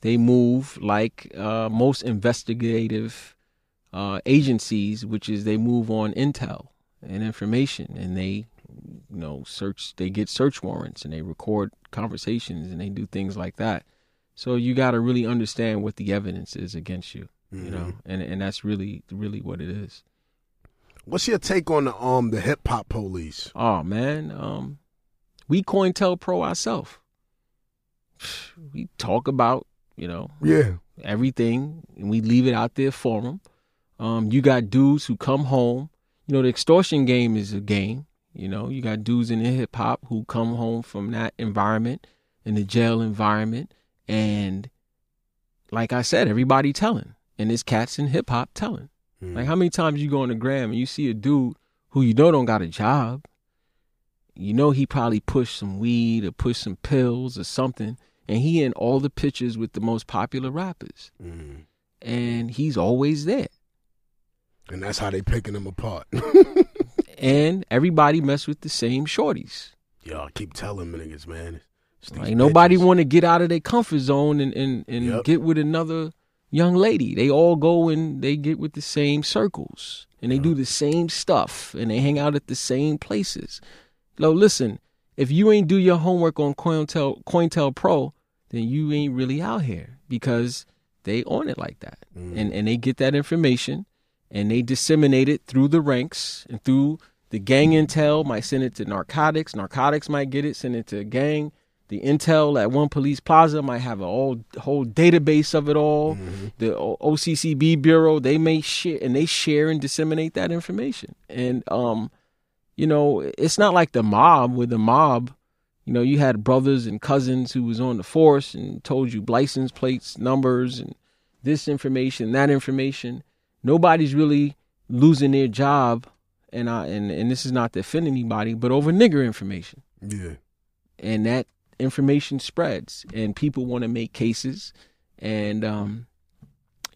they move like uh, most investigative uh, agencies, which is they move on intel and information and they you know search they get search warrants and they record conversations and they do things like that so you got to really understand what the evidence is against you you know and and that's really really what it is What's your take on the um the hip hop police? oh man um we COINTELPRO ourselves we talk about you know Yeah, everything and we leave it out there for them. Um, you got dudes who come home. You know, the extortion game is a game. You know, you got dudes in the hip hop who come home from that environment, in the jail environment, and like I said, everybody telling, and it's cats in hip hop telling. Like how many times you go on the gram and you see a dude who you know don't got a job, you know he probably pushed some weed or pushed some pills or something, and he in all the pictures with the most popular rappers, mm-hmm. and he's always there. and that's how they picking him apart. And everybody mess with the same shorties. I keep telling niggas, man. Like nobody want to get out of their comfort zone and and, and Yep. get with another young lady. They all go and they get with the same circles. and they do the same stuff and they hang out at the same places. Yo, listen, if you ain't do your homework on Cointel Cointel Pro, then you ain't really out here because they on it like that. Mm. And and they get that information and they disseminate it through the ranks and through the gang mm. intel might send it to narcotics, narcotics might get it, send it to gang. The intel at one police plaza might have a whole whole database of it all. Mm-hmm. The O- OCCB bureau they may share and they share and disseminate that information. And um, you know, it's not like the mob with the mob. You know, you had brothers and cousins who was on the force and told you license plates, numbers, and this information, that information. Nobody's really losing their job, and I and and this is not to offend anybody, but over nigger information Yeah. and that information spreads and people want to make cases and um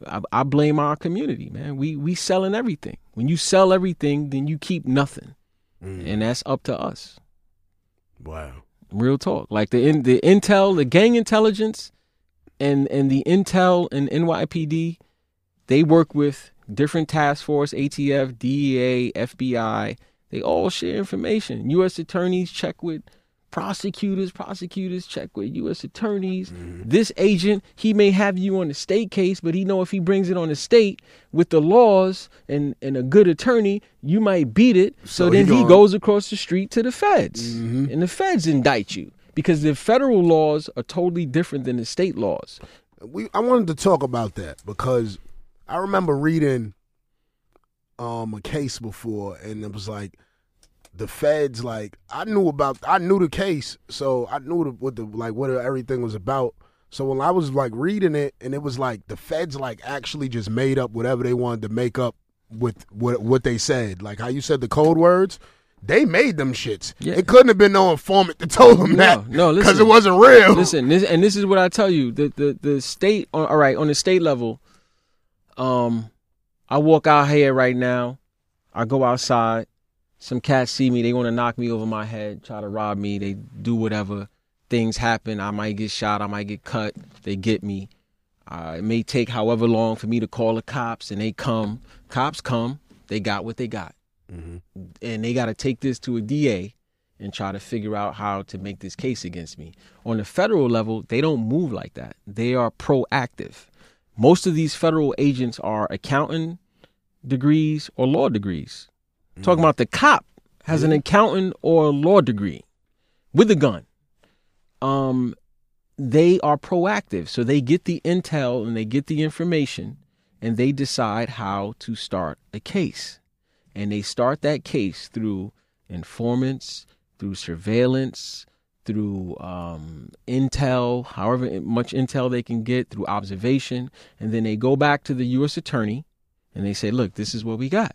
I, I blame our community man we we selling everything when you sell everything then you keep nothing Mm. and that's up to us. Wow. real talk. Like the in, the intel the gang intelligence and and the intel and NYPD they work with different task force ATF DEA FBI they all share information. US attorneys check with prosecutors prosecutors check with US attorneys. This agent he may have you on a state case but he know if he brings it on the state with the laws and and a good attorney you might beat it. So, So then he gon- goes across the street to the feds. And the feds indict you because the federal laws are totally different than the state laws. We I wanted to talk about that because I remember reading um a case before and it was like the feds like I knew about I knew the case so I knew the, what the like what everything was about so when I was like reading it and it was like the feds like actually just made up whatever they wanted to make up with what what they said like how you said the code words they made them shits. Yeah. It couldn't have been no informant that told them No, that. no, because it wasn't real. Listen, this, and this is what I tell you: the the the state. All right, on the state level, um, I walk out here right now. I go outside. Some cats see me. They want to knock me over my head, try to rob me. They do whatever. Things happen. I might get shot. I might get cut. They get me. Uh, it may take however long for me to call the cops, and they come. Cops come. They got what they got, and they got to take this to a DA and try to figure out how to make this case against me. On the federal level, they don't move like that. They are proactive. Most of these federal agents are accounting degrees or law degrees. Talking about the cop has an accountant or law degree with a gun. Um, they are proactive, so they get the intel and they get the information, and they decide how to start a case, and they start that case through informants, through surveillance, through um, intel, however much intel they can get through observation, and then they go back to the U.S. attorney and they say, "Look, this is what we got."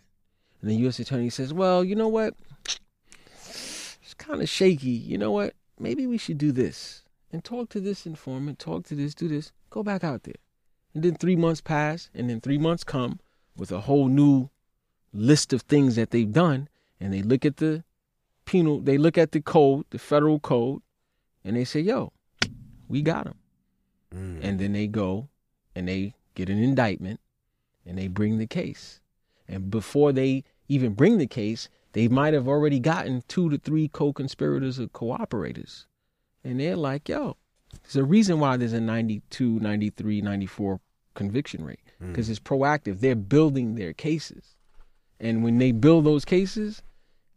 And the U.S. attorney says, "Well, you know what? It's kind of shaky. You know what? Maybe we should do this and talk to this informant, talk to this, do this. Go back out there." And then three months pass, and then three months come with a whole new list of things that they've done, and they look at the penal, they look at the code, the federal code, and they say, "Yo, we got him." Mm. And then they go and they get an indictment, and they bring the case. And before they even bring the case, they might have already gotten two to three co-conspirators or cooperators, and they're like, "Yo." There's a reason why there's a 92, 93, 94 conviction rate hmm. because it's proactive. They're building their cases. And when they build those cases,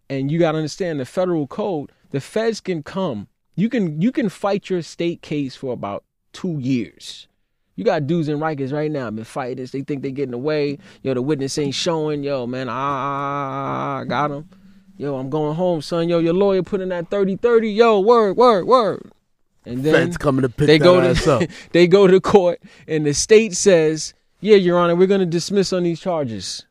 and you got to understand the federal code, the feds can come. You can you can fight your state case for about 2 years. You got dudes in Rikers right now been fighting this. They think they getting away. Yo, the witness ain't showing. Yo, man, ah, got him. Yo, I'm going home, son. Yo, your lawyer put in that 30-30. Yo, word, word, word. And then Feds coming to pick they go ass to up. they go to court and the state says, "Yeah, Your Honor, we're going to dismiss on these charges,"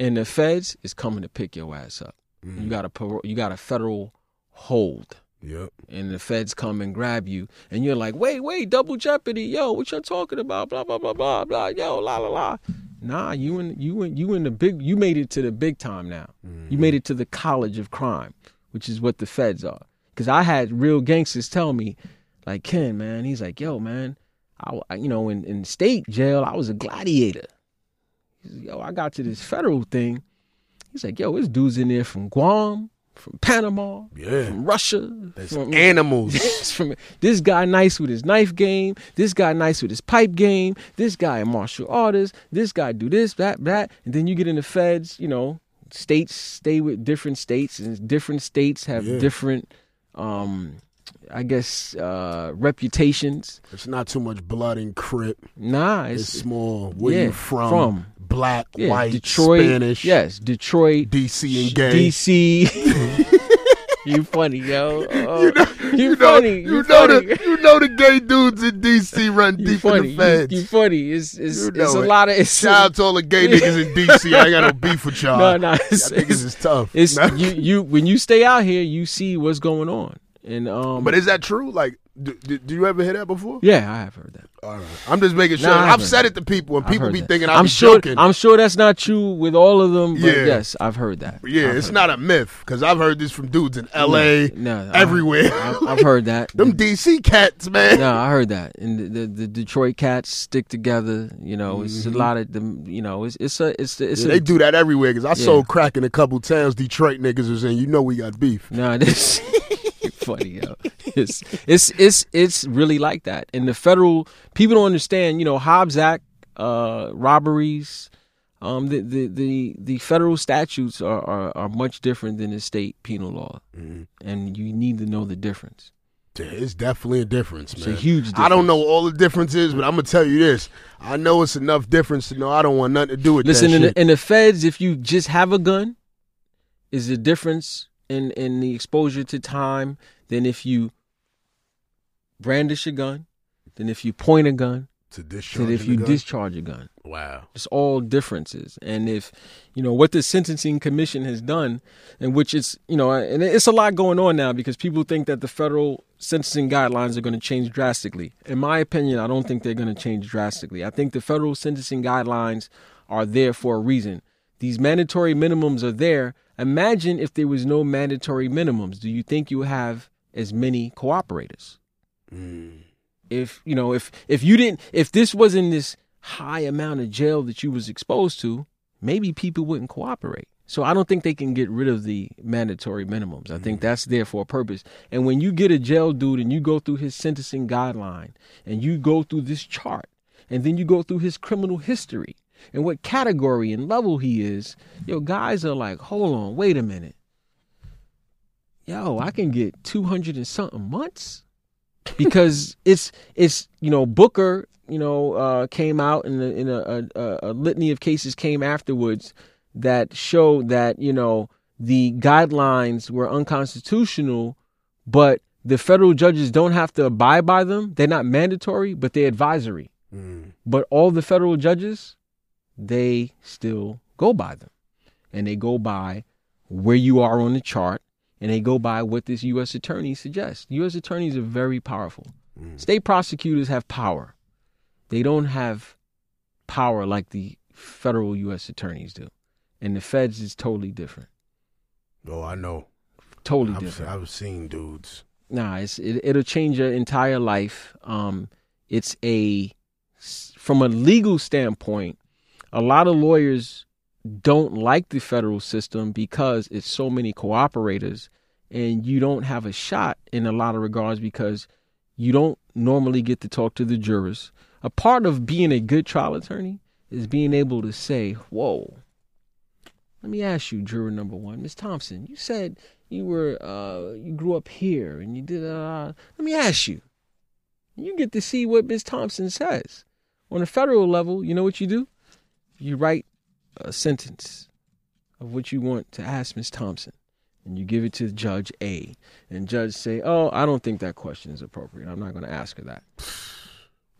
and the feds is coming to pick your ass up. You got a parole, you got a federal hold, Yep. and the feds come and grab you, and you're like, "Wait, wait, double jeopardy, yo, what you talking about? Blah blah blah blah blah, yo, la la la." Nah, you in you in you in the big you made it to the big time now. You made mm-hmm. it to the college of crime, which is what the feds are. Because I had real gangsters tell me, like Ken, man, he's like, yo, man, I, I- you know, in, in state jail, I was a gladiator. He said, yo, I got to this federal thing, He's like, yo, this dude's in there from Guam, from Panama, Yeah. from Russia. That's from, animals. It's from this guy nice with his knife game. This guy nice with his pipe game. This guy a martial artist. This guy do this, that, that, and then you get in the feds. You know, states stay with different states, and different states have Yeah. different, um, I guess, uh, reputations. It's not too much blood and crip. Nah, It's, it's, small. Where yeah, you from? from. Black, yeah, white, Detroit. Spanish. Yes, Detroit. DC and gay. DC. you funny, yo. Oh, You know, you, you know, funny. you You, know funny. the you know the gay dudes in DC run You deep funny. in the You, feds. you funny. It's it's, You it's know a it. lot of it's Shout out to all the gay niggas in DC. I ain't got no beef with y'all. no, no. Y'all It's, niggas is tough. it's you you when you stay out here, you see what's going on, and um. But is that true? Like, do, do, do you ever hear that before? yeah, I have heard that. All right. I'm just making sure. Nah, I I've said it to people, and I've people be that. thinking I'm, I'm sure. joking. I'm sure that's not true with all of them. But Yeah. yes, I've heard that. yeah, I've it's not a myth because I've heard this from dudes in L.A. that. No, everywhere. I've, I've heard that. Them DC cats, man. no, I heard that. And the, the, the Detroit cats stick together. You know, it's a lot of them. You know, it's it's a it's it's Mm-hmm. Yeah, a, they do that everywhere because I Yeah. sold crack in a couple towns. Detroit niggas was in. You know we got beef. No, this funny, yo. It's it's it's it's really like that. And the federal people don't understand. You know, Hobbs Act, uh, robberies. Um, the, the, the, the federal statutes are, are, are much different than the state penal law, and you need to know the difference. Yeah, It's definitely a difference, It's man. a huge. Difference. I don't know all the differences, but I'm gonna tell you this: I know it's enough difference to know I don't want nothing to do with Listen, that in the, in the feds, if you just have a gun, is the difference in in the exposure to time than if you brandish a gun, than if you point a gun, to discharge than if you gun? discharge a gun. wow. It's all differences. And if, you know, what the Sentencing Commission has done, and which it's, you know, and it's a lot going on now because people think that the federal sentencing guidelines are going to change drastically. In my opinion, I don't think they're going to change drastically. I think the federal sentencing guidelines are there for a reason. These mandatory minimums are there. Imagine if there was no mandatory minimums. Do you think you would have as many cooperators? Hmm. if you know if if you didn't if this wasn't this high amount of jail that you was exposed to maybe people wouldn't cooperate. So i don't think they can get rid of the mandatory minimums. I think hmm. that's there for a purpose. And when you get a jail dude and you go through his sentencing guideline and you go through this chart and then you go through his criminal history and what category and level he is yo guys are like hold on wait a minute yo i can get 200 and something months because it's it's you know Booker you know uh, came out and in a, a, a, a litany of cases came afterwards that showed that you know the guidelines were unconstitutional, but the federal judges don't have to abide by them. They're not mandatory, but they're advisory. But all the federal judges, they still go by them, and they go by where you are on the chart and they go by what this U.S. attorney suggests. U.S. attorneys are very powerful. State prosecutors have power. They don't have power like the federal U.S. attorneys do. And the feds is totally different. Oh, I know. Totally I've, different. I've seen dudes. Nah, it's, it, it'll change your entire life. Um, it's a, from a legal standpoint, a lot of lawyers don't like the federal system because it's so many cooperators and you don't have a shot in a lot of regards because you don't normally get to talk to the jurors. A part of being a good trial attorney is being able to say, Whoa, let me ask you, juror number one, Miss Thompson, you said you were uh you grew up here and you did uh let me ask you. You get to see what Miss Thompson says. On a federal level, you know what you do? You write a sentence of what you want to ask Miss Thompson. And you give it to Judge A. And Judge say, Oh, I don't think that question is appropriate. I'm not gonna ask her that.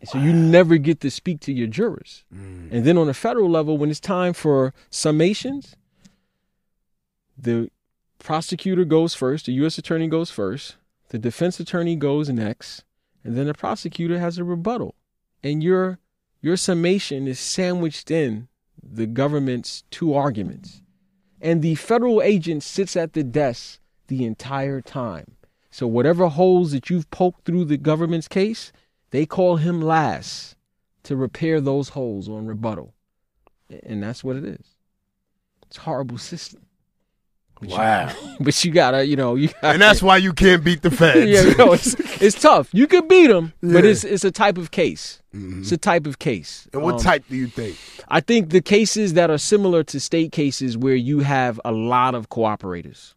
So you never get to speak to your jurors. Mm. And then on a federal level, when it's time for summations, the prosecutor goes first, the U.S. attorney goes first, the defense attorney goes next, and then the prosecutor has a rebuttal. And your your summation is sandwiched in the government's two arguments. And the federal agent sits at the desk the entire time. So whatever holes that you've poked through the government's case, they call him last to repair those holes on rebuttal. And that's what it is. It's a horrible system. Wow. But you gotta, you know, you gotta, And that's why you can't beat the feds. yeah, you know, it's it's tough. You can beat them, but Yeah. Mm-hmm. it's it's a type of case. It's a type of case. and what Um, type do you think? I think the cases that are similar to state cases where you have a lot of cooperators,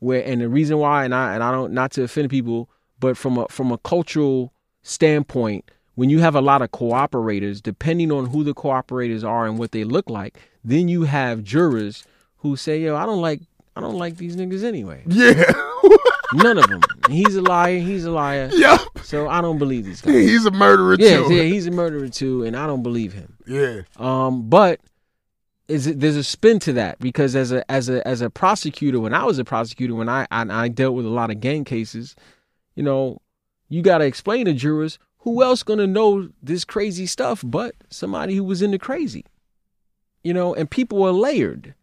where and the reason why, and I and I don't not to offend people, but from a from a cultural standpoint, when you have a lot of cooperators, depending on who the cooperators are and what they look like, then you have jurors who say, "Yo, I don't like I don't like these niggas anyway. Yeah. None of them. He's a liar. He's a liar. yup. So I don't believe these guys. He's a murderer Yeah, too. yeah, he's a murderer too, and I don't believe him. Yeah. Um, but is it, there's a spin to that because as a as a as a prosecutor, when I was a prosecutor, when I I, I dealt with a lot of gang cases, you know, you got to explain to jurors who else gonna know this crazy stuff but somebody who was into crazy, you know, and people are layered,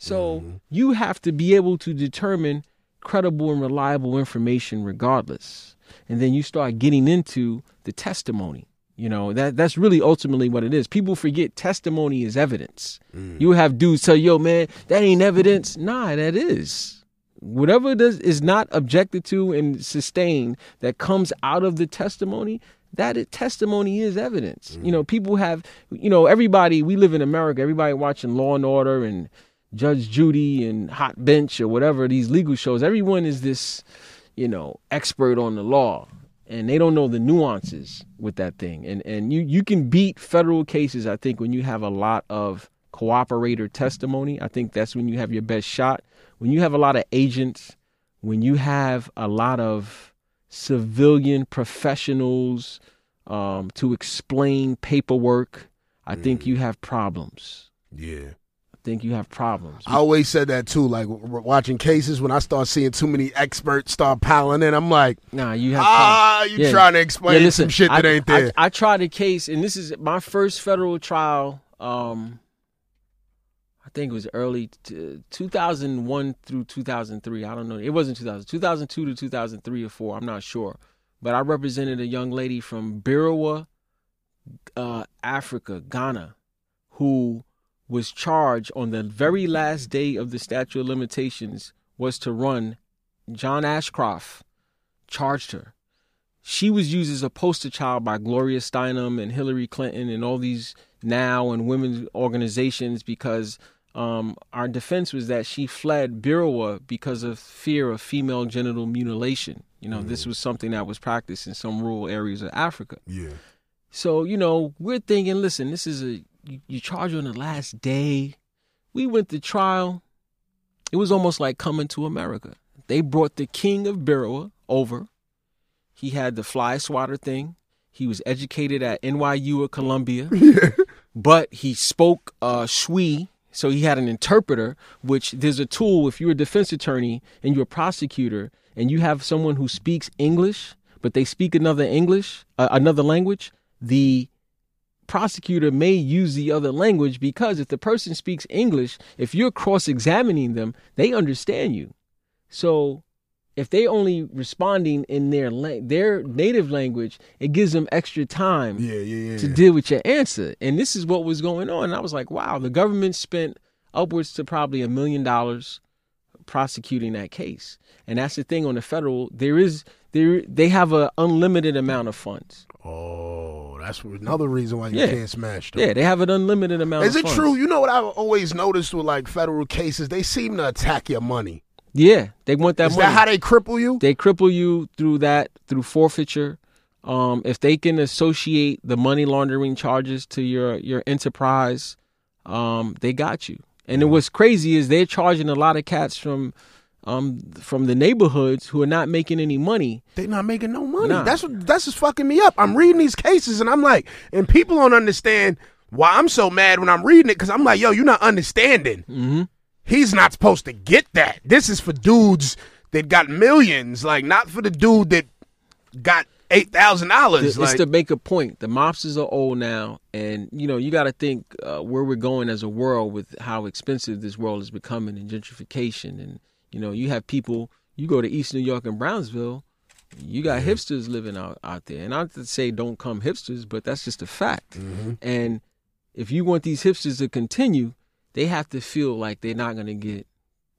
so mm-hmm. you have to be able to determine credible and reliable information regardless, and then you start getting into the testimony. You know, that that's really ultimately what it is. People forget testimony is evidence. Mm. You have dudes tell, yo, man, that ain't evidence. Nah, that is. Whatever does is not objected to and sustained that comes out of the testimony, that it, testimony is evidence. You mm. know, people have, you know, everybody, we live in America, everybody watching Law and Order and Judge Judy and Hot Bench or whatever, these legal shows, everyone is this, you know, expert on the law and they don't know the nuances with that thing. And and you you can beat federal cases, I think, when you have a lot of cooperator testimony. I think that's when you have your best shot. When you have a lot of agents, when you have a lot of civilian professionals um, to explain paperwork, I think you have problems. Yeah. Think you have problems. I always said that too. Like watching cases, when I start seeing too many experts start piling in, I'm like, Nah, you have ah, problems. you Yeah. trying to explain Yeah, listen, some shit that I, ain't there. I, I tried a case, and this is my first federal trial. Um, I think it was early t- 2001 through 2003. I don't know. It wasn't 2000. 2002 to 2003 or four. I'm not sure. But I represented a young lady from Biriwa, uh, Africa, Ghana, who was charged on the very last day of the statute of limitations was to run. John Ashcroft charged her she was used as a poster child by Gloria Steinem and Hillary Clinton and all these now and women's organizations because um, our defense was that she fled Biriwa because of fear of female genital mutilation. You know, this was something that was practiced in some rural areas of Africa. yeah. So, you know, we're thinking, listen, this is a, you, you charge on the last day. We went to trial. It was almost like coming to America. They brought the king of Biriwa over. He had the fly swatter thing. He was educated at NYU or Columbia, but he spoke uh, Twi, so he had an interpreter. Which there's a tool if you're a defense attorney and you're a prosecutor and you have someone who speaks English, but they speak another English, uh, another language. The prosecutor may use the other language because if the person speaks English, if you're cross-examining them, they understand you. So if they only responding in their la- their native language, it gives them extra time Yeah, yeah, yeah. to deal with your answer. And this is what was going on. And I was like, wow, the government spent upwards to probably a million dollars prosecuting that case. And that's the thing on the federal, there is there they have an unlimited amount of funds. Oh, that's another reason why you Yeah. can't smash them. Yeah, they have an unlimited amount Is it funds. true? You know what I've always noticed with like federal cases, they seem to attack your money. Yeah, they want that Is money. that how they cripple you? they cripple you through that through forfeiture um, if they can associate the money laundering charges to your your enterprise um, they got you and then what's crazy is they're charging a lot of cats from um, from the neighborhoods who are not making any money They're not making no money. Nah. That's what that's just fucking me up. I'm reading these cases and I'm like, and people don't understand why I'm so mad when I'm reading it because I'm like, yo, you're not understanding. mm-hmm. He's not supposed to get that. This is for dudes that got millions, like not for the dude that got eight thousand dollars. it's Like, to make a point the mobsters are old now and you know you got to think uh, where we're going as a world with how expensive this world is becoming and gentrification and you know you have people you go to east new york and brownsville you got hipsters living out, out there and not to say don't come hipsters but that's just a fact and if you want these hipsters to continue they have to feel like they're not going to get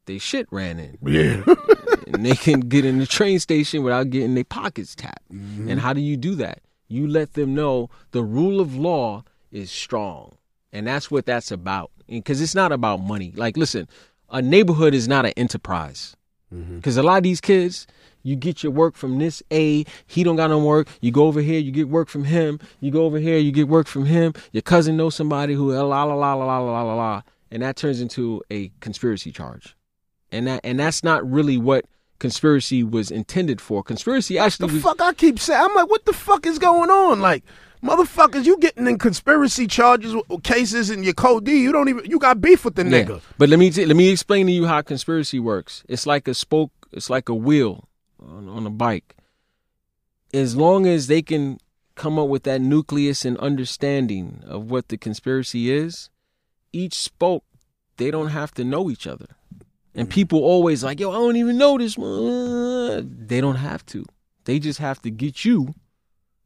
they shit ran in. Yeah. and they can get in the train station without getting their pockets tapped. Mm-hmm. And how do you do that? You let them know the rule of law is strong. And that's what that's about. Because it's not about money. Like, listen, a neighborhood is not an enterprise. Mm-hmm. Because a lot of these kids, you get your work from this A, he don't got no work. You go over here, you get work from him. You go over here, you get work from him. Your cousin knows somebody who la la la la la la la la, and that turns into a conspiracy charge, and that and that's not really what conspiracy was intended for. Conspiracy actually The was fuck I keep saying? I'm like, what the fuck is going on? Like, motherfuckers, you getting in conspiracy charges, cases, and your code D. You don't even. You got beef with the Yeah. nigga. But let me t- let me explain to you how conspiracy works. It's like a spoke. It's like a wheel on, on a bike. As long as they can come up with that nucleus and understanding of what the conspiracy is, each spoke they don't have to know each other. And mm. people always like, yo, I don't even know this. one." They don't have to. They just have to get you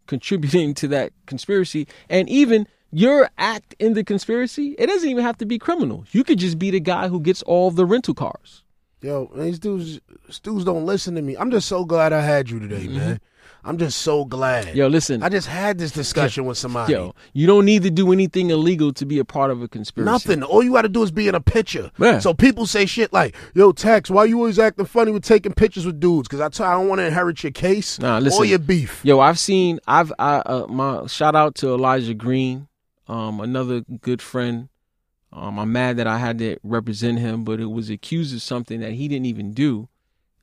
contributing to that conspiracy. And even your act in the conspiracy, it doesn't even have to be criminal. You could just be the guy who gets all the rental cars. Yo, these dudes, these dudes don't listen to me. I'm just so glad I had you today, mm-hmm. man. I'm just so glad. Yo, listen. I just had this discussion with somebody. Yo, you don't need to do anything illegal to be a part of a conspiracy. Nothing. All you got to do is be in a picture. Yeah. So people say shit like, "Yo, Tex, why you always acting funny with taking pictures with dudes?" Because I tell you, I don't want to inherit your case Nah, or listen. your beef. Yo, I've seen. I've. I. Uh, my shout out to Elijah Green, um, another good friend. Um, I'm mad that I had to represent him, but it was accused of something that he didn't even do,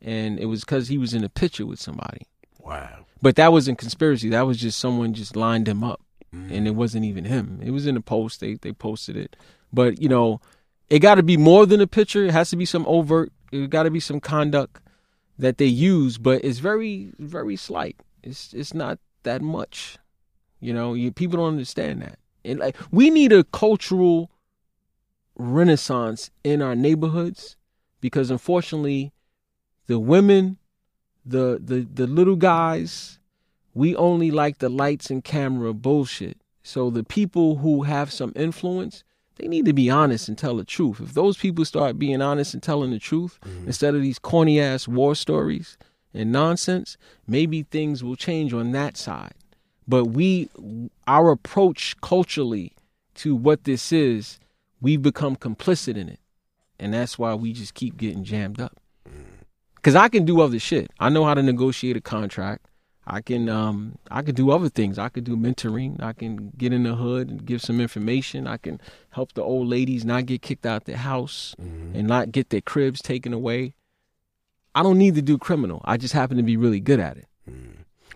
and it was because he was in a picture with somebody. Wow. But that wasn't conspiracy. That was just someone just lined him up, mm. and it wasn't even him. It was in a post. They they posted it, but you know, it got to be more than a picture. It has to be some overt. It got to be some conduct that they use, but it's very very slight. It's it's not that much. You know, you, people don't understand that. And like we need a cultural renaissance in our neighborhoods because unfortunately the women the the the little guys we only like the lights and camera bullshit. So the people who have some influence they need to be honest and tell the truth. If those people start being honest and telling the truth mm-hmm. instead of these corny ass war stories and nonsense maybe things will change on that side. But we our approach culturally to what this is we've become complicit in it. And that's why we just keep getting jammed up because I can do other shit. I know how to negotiate a contract. I can um I could do other things. I could do mentoring. I can get in the hood and give some information. I can help the old ladies not get kicked out of their house and not get their cribs taken away. I don't need to do criminal. I just happen to be really good at it.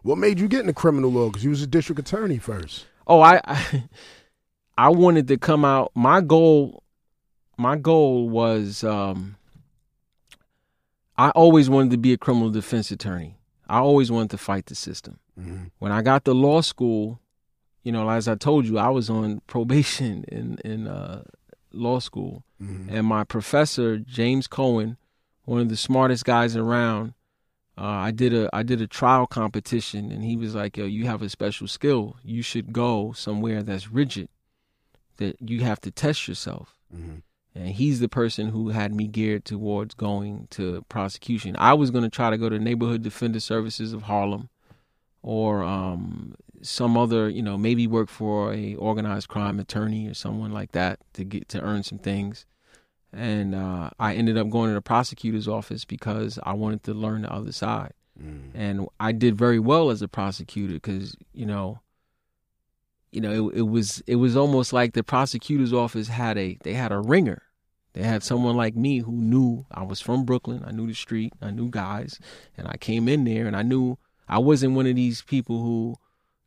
What made you get into criminal law? Because you was a district attorney first. Oh, I, I I wanted to come out. My goal, my goal was, um, I always wanted to be a criminal defense attorney. I always wanted to fight the system. When I got to law school, you know, as I told you, I was on probation in in uh, law school, and my professor James Cohen, one of the smartest guys around, uh, I did a I did a trial competition, and he was like, "Yo, you have a special skill. You should go somewhere that's rigid, that you have to test yourself." And he's the person who had me geared towards going to prosecution. I was going to try to go to Neighborhood Defender Services of Harlem, or um, some other, you know, maybe work for a organized crime attorney or someone like that to get to earn some things and uh, I ended up going to the prosecutor's office because I wanted to learn the other side. And I did very well as a prosecutor because you know, you know, it, it was it was almost like the prosecutor's office had a they had a ringer. They had someone like me who knew I was from Brooklyn. I knew the street. I knew guys, and I came in there and I knew I wasn't one of these people who,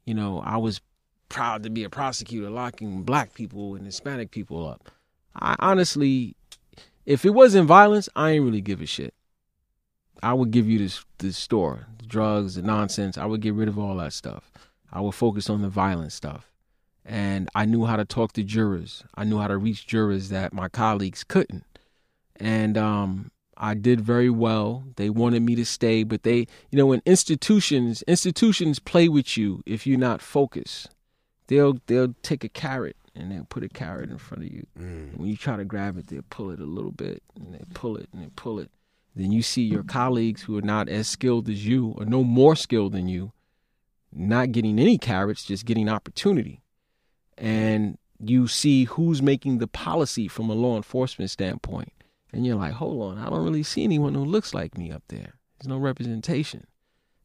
you know, I was proud to be a prosecutor locking black people and Hispanic people up. I honestly, if it wasn't violence, I ain't really give a shit. I would give you this this store, the drugs, the nonsense. I would get rid of all that stuff. I would focus on the violent stuff. And I knew how to talk to jurors. I knew how to reach jurors that my colleagues couldn't. And um I did very well. They wanted me to stay, but they, you know, in institutions, institutions play with you if you're not focused. They'll they'll take a carrot and they'll put a carrot in front of you. Mm. When you try to grab it, they'll pull it a little bit, and they pull it and they pull it. Then you see your colleagues who are not as skilled as you, or no more skilled than you, not getting any carrots, just getting opportunity. And you see who's making the policy from a law enforcement standpoint. And you're like, hold on, I don't really see anyone who looks like me up there. There's no representation.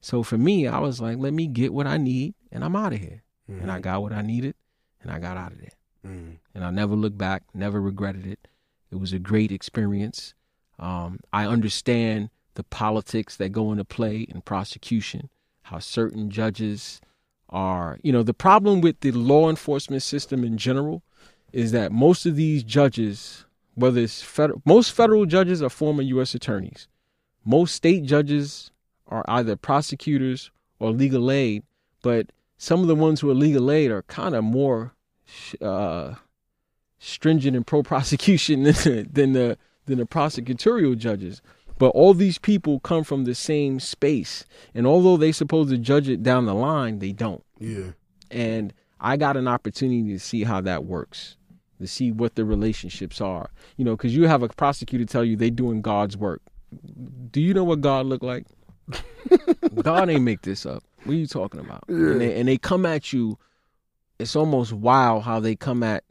So for me, I was like, let me get what I need and I'm out of here. And I got what I needed and I got out of there. Mm. And I never looked back, never regretted it. It was a great experience. Um, I understand the politics that go into play in prosecution, how certain judges are, you know, the problem with the law enforcement system in general is that most of these judges, whether it's federal, most federal judges are former U.S. attorneys. Most state judges are either prosecutors or legal aid, but some of the ones who are legal aid are kind of more uh, stringent and pro prosecution than, than the than the prosecutorial judges. But all these people come from the same space, and although they supposed to judge it down the line, they don't. Yeah. And I got an opportunity to see how that works, to see what the relationships are. You know, because you have a prosecutor tell you they doing God's work. Do you know what God look like? God ain't make this up. What are you talking about? And, they, and they come at you. It's almost wild how they come at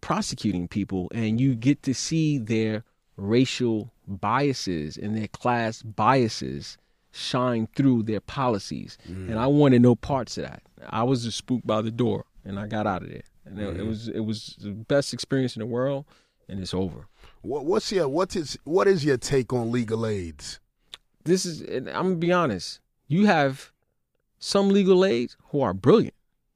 prosecuting people, and you get to see their racial biases and their class biases shine through their policies. Mm. And I wanted no parts of that. I was just spooked by the door, and I got out of there. And it, it mm. was it was the best experience in the world, and it's over. What, what's your what is what is your take on legal aids? This is and I'm gonna be honest. You have some legal aids who are brilliant,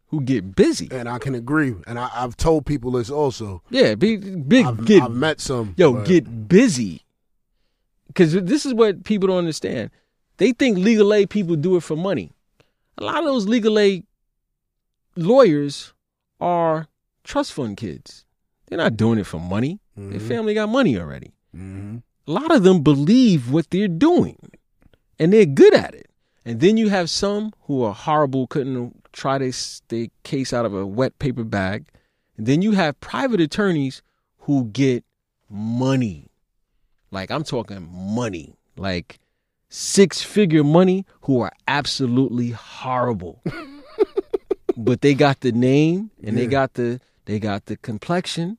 who get busy. And I can agree. And I, I've told people this also. Yeah, big big I've, get I've met some. Yo, but- get busy. Because this is what people don't understand. They think legal aid people do it for money. A lot of those legal aid lawyers are trust fund kids. They're not doing it for money. Their family got money already. Mhm. A lot of them believe what they're doing and they're good at it. And then you have some who are horrible, couldn't try their, their case out of a wet paper bag. And then you have private attorneys who get money. Like I'm talking money, like six figure money, who are absolutely horrible. but they got the name and they got the they got the complexion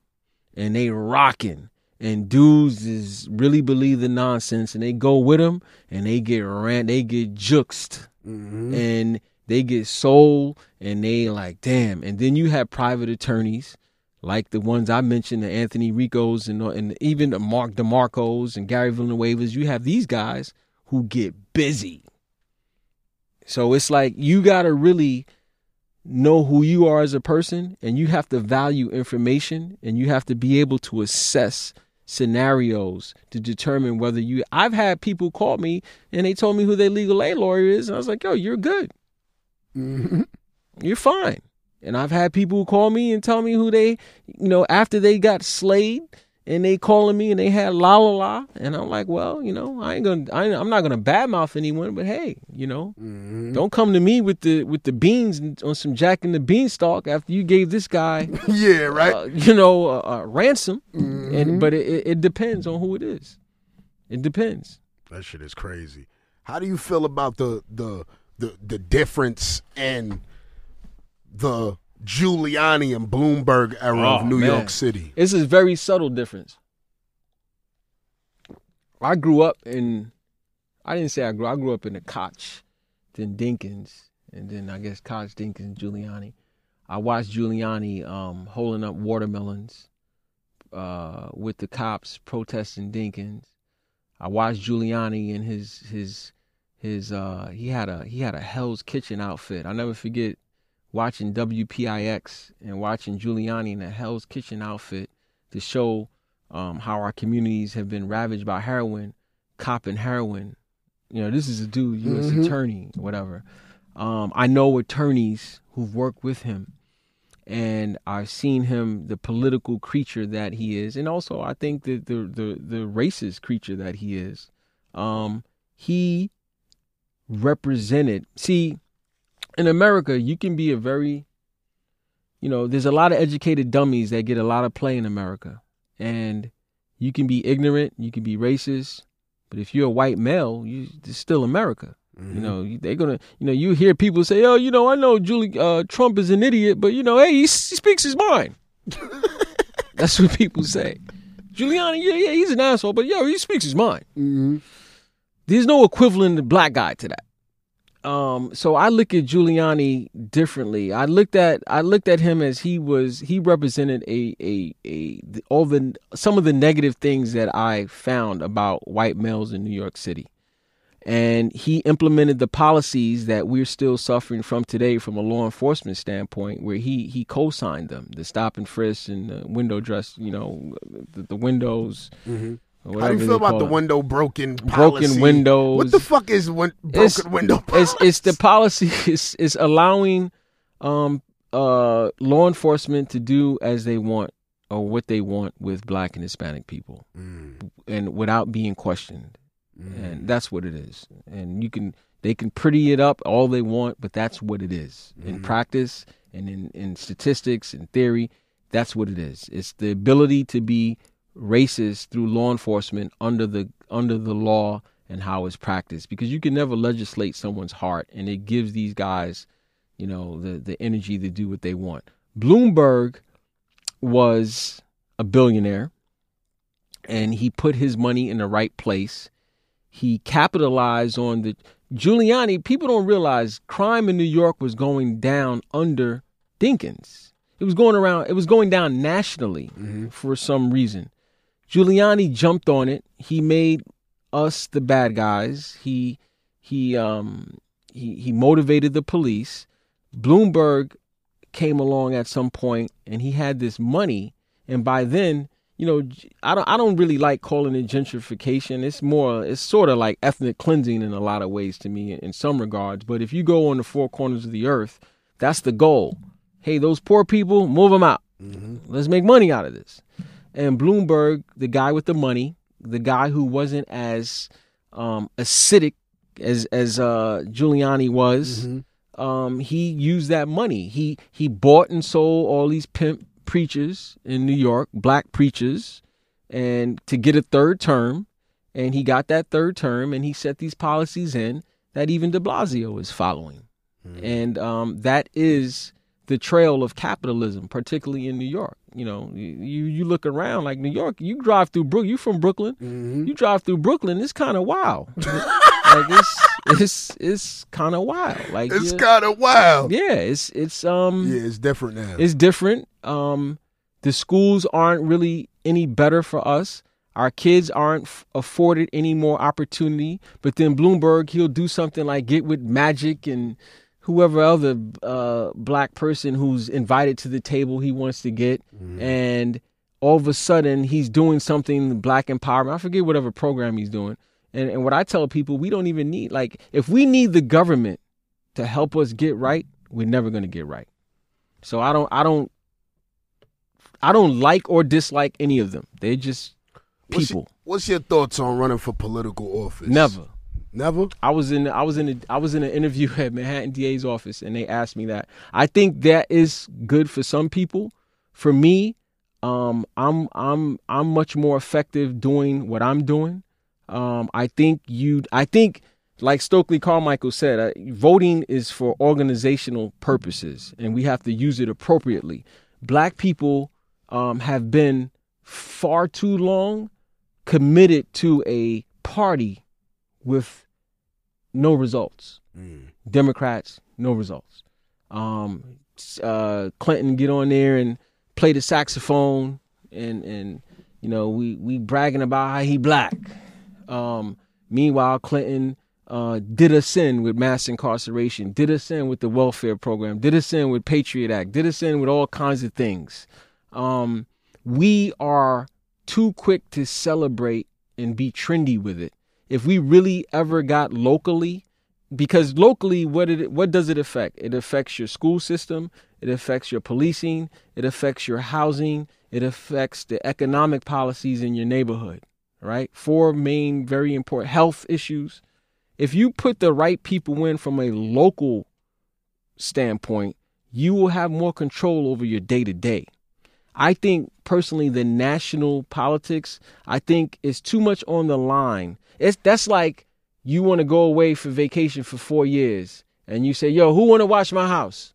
and they rocking. And dudes is really believe the nonsense and they go with them and they get ran they get juxed Mhm. and they get sold and they like damn and then you have private attorneys like the ones I mentioned the Anthony Riccos and and even the Mark DeMarcos and Gary Villanuevas you have these guys who get busy so it's like you got to really know who you are as a person and you have to value information and you have to be able to assess scenarios to determine whether you I've had people call me and they told me who their legal aid lawyer is and I was like, "Yo, you're good. Mhm. You're fine." And I've had people call me and tell me who they, you know, after they got slayed and they calling me and they had la la la and I'm like, "Well, you know, I ain't to I, I'm not to badmouth anyone, but hey, you know, Mhm. don't come to me with the with the beans on some Jack and the Beanstalk after you gave this guy, yeah, right. uh, you know, a, a ransom. Mhm. And but it, it, it depends on who it is. It depends. That shit is crazy. How do you feel about the the the the difference in the Giuliani and Bloomberg era Oh, of New man. York City? It's a very subtle difference. I grew up in. I didn't say I grew. I grew up in the Koch, then Dinkins, and then I guess Koch, Dinkins, Giuliani. I watched Giuliani um, holding up watermelons uh, with the cops protesting Dinkins. I watched Giuliani and his his his uh, he had a he had a Hell's Kitchen outfit. I'll never forget watching WPIX and watching Giuliani in a Hell's Kitchen outfit to show um, how our communities have been ravaged by heroin, cop and heroin. You know, this is a dude, U.S. Mhm. attorney, whatever. Um, I know attorneys who've worked with him, and I've seen him, the political creature that he is, and also I think that the the the racist creature that he is. Um, he represented. See, in America, you can be a very you know, there's a lot of educated dummies that get a lot of play in America. And you can be ignorant, you can be racist, but if you're a white male, you it's still America. You know, they're gonna, you know, you hear people say, "Oh, you know, I know Julie uh, Trump is an idiot, but you know, hey, he, he speaks his mind." That's what people say. Giuliani, yeah, yeah, he's an asshole, but yo, he speaks his mind. Mm-hmm. There's no equivalent black guy to that. Um, so I look at Giuliani differently. I looked at I looked at him as he was he represented a a a all the some of the negative things that I found about white males in New York City. And he implemented the policies that we're still suffering from today from a law enforcement standpoint, where he he co-signed them, the stop and frisk and the window dress, you know, the, the windows. Mm-hmm. How do you feel about the it. window broken Broken policy? windows. What the fuck is win- broken It's- window? it's it's the policy is is allowing um uh law enforcement to do as they want or what they want with black and Hispanic people Mm, and without being questioned. And that's what it is. And you can they can pretty it up all they want, but that's what it is. In practice and in, in statistics and theory, that's what it is. It's the ability to be racist through law enforcement under the under the law and how it's practiced. Because you can never legislate someone's heart and it gives these guys, you know, the, the energy to do what they want. Bloomberg was a billionaire and he put his money in the right place. He capitalized on the Giuliani. People don't realize crime in New York was going down under Dinkins. It was going around. It was going down nationally mm-hmm. for some reason. Giuliani jumped on it. He made us the bad guys. He he um he he motivated the police. Bloomberg came along at some point and he had this money. And by then you know I don't I don't really like calling it gentrification. It's more it's sort of like ethnic cleansing in a lot of ways to me in some regards. But if you go on the four corners of the earth that's the goal. Hey those poor people move them out. Let's make money out of this and Bloomberg the guy with the money the guy who wasn't as um acidic as as uh Giuliani was um, he used that money. He he bought and sold all these pimp preachers in New York, black preachers, and to get a third term. And he got that third term, and he set these policies in that even De Blasio is following. And um, that is the trail of capitalism, particularly in New York. You know, you you look around like New York. You drive through Brook. You from Brooklyn? You drive through Brooklyn. It's kind of wild. like it's it's it's kind of wild. Like It's you're- kind of wild. yeah, it's it's um Yeah, it's different now. it's different. Um, the schools aren't really any better for us. Our kids aren't f- afforded any more opportunity. But then Bloomberg, he'll do something like get with Magic and whoever other uh, black person who's invited to the table he wants to get, and all of a sudden he's doing something black empowerment. I forget whatever program he's doing. And and what I tell people, we don't even need like if we need the government to help us get right, we're never going to get right. So I don't I don't I don't like or dislike any of them. They're just What's people. your, what's your thoughts on running for political office? Never. Never? I was in I was in a, I was in an interview at Manhattan DA's office and they asked me that. I think that is good for some people. For me, um, I'm I'm I'm much more effective doing what I'm doing. Um, I think you I think like Stokely Carmichael said, uh, voting is for organizational purposes and we have to use it appropriately. Black people um, have been far too long committed to a party with no results. Democrats, no results. Um, uh, Clinton get on there and play the saxophone, and and you know we we bragging about how he black. Um, meanwhile, Clinton uh, did us in with mass incarceration, did us in with the welfare program, did us in with Patriot Act, did us in with all kinds of things. Um, we are too quick to celebrate and be trendy with it. If we really ever got locally, because locally, what it what does it affect? It affects your school system, it affects your policing, it affects your housing, it affects the economic policies in your neighborhood. Right? Four main, very important health issues. If you put the right people in from a local standpoint, you will have more control over your day to day. I think personally the national politics, I think is too much on the line. It's that's like you want to go away for vacation for 4 years and you say, "Yo, who want to watch my house?"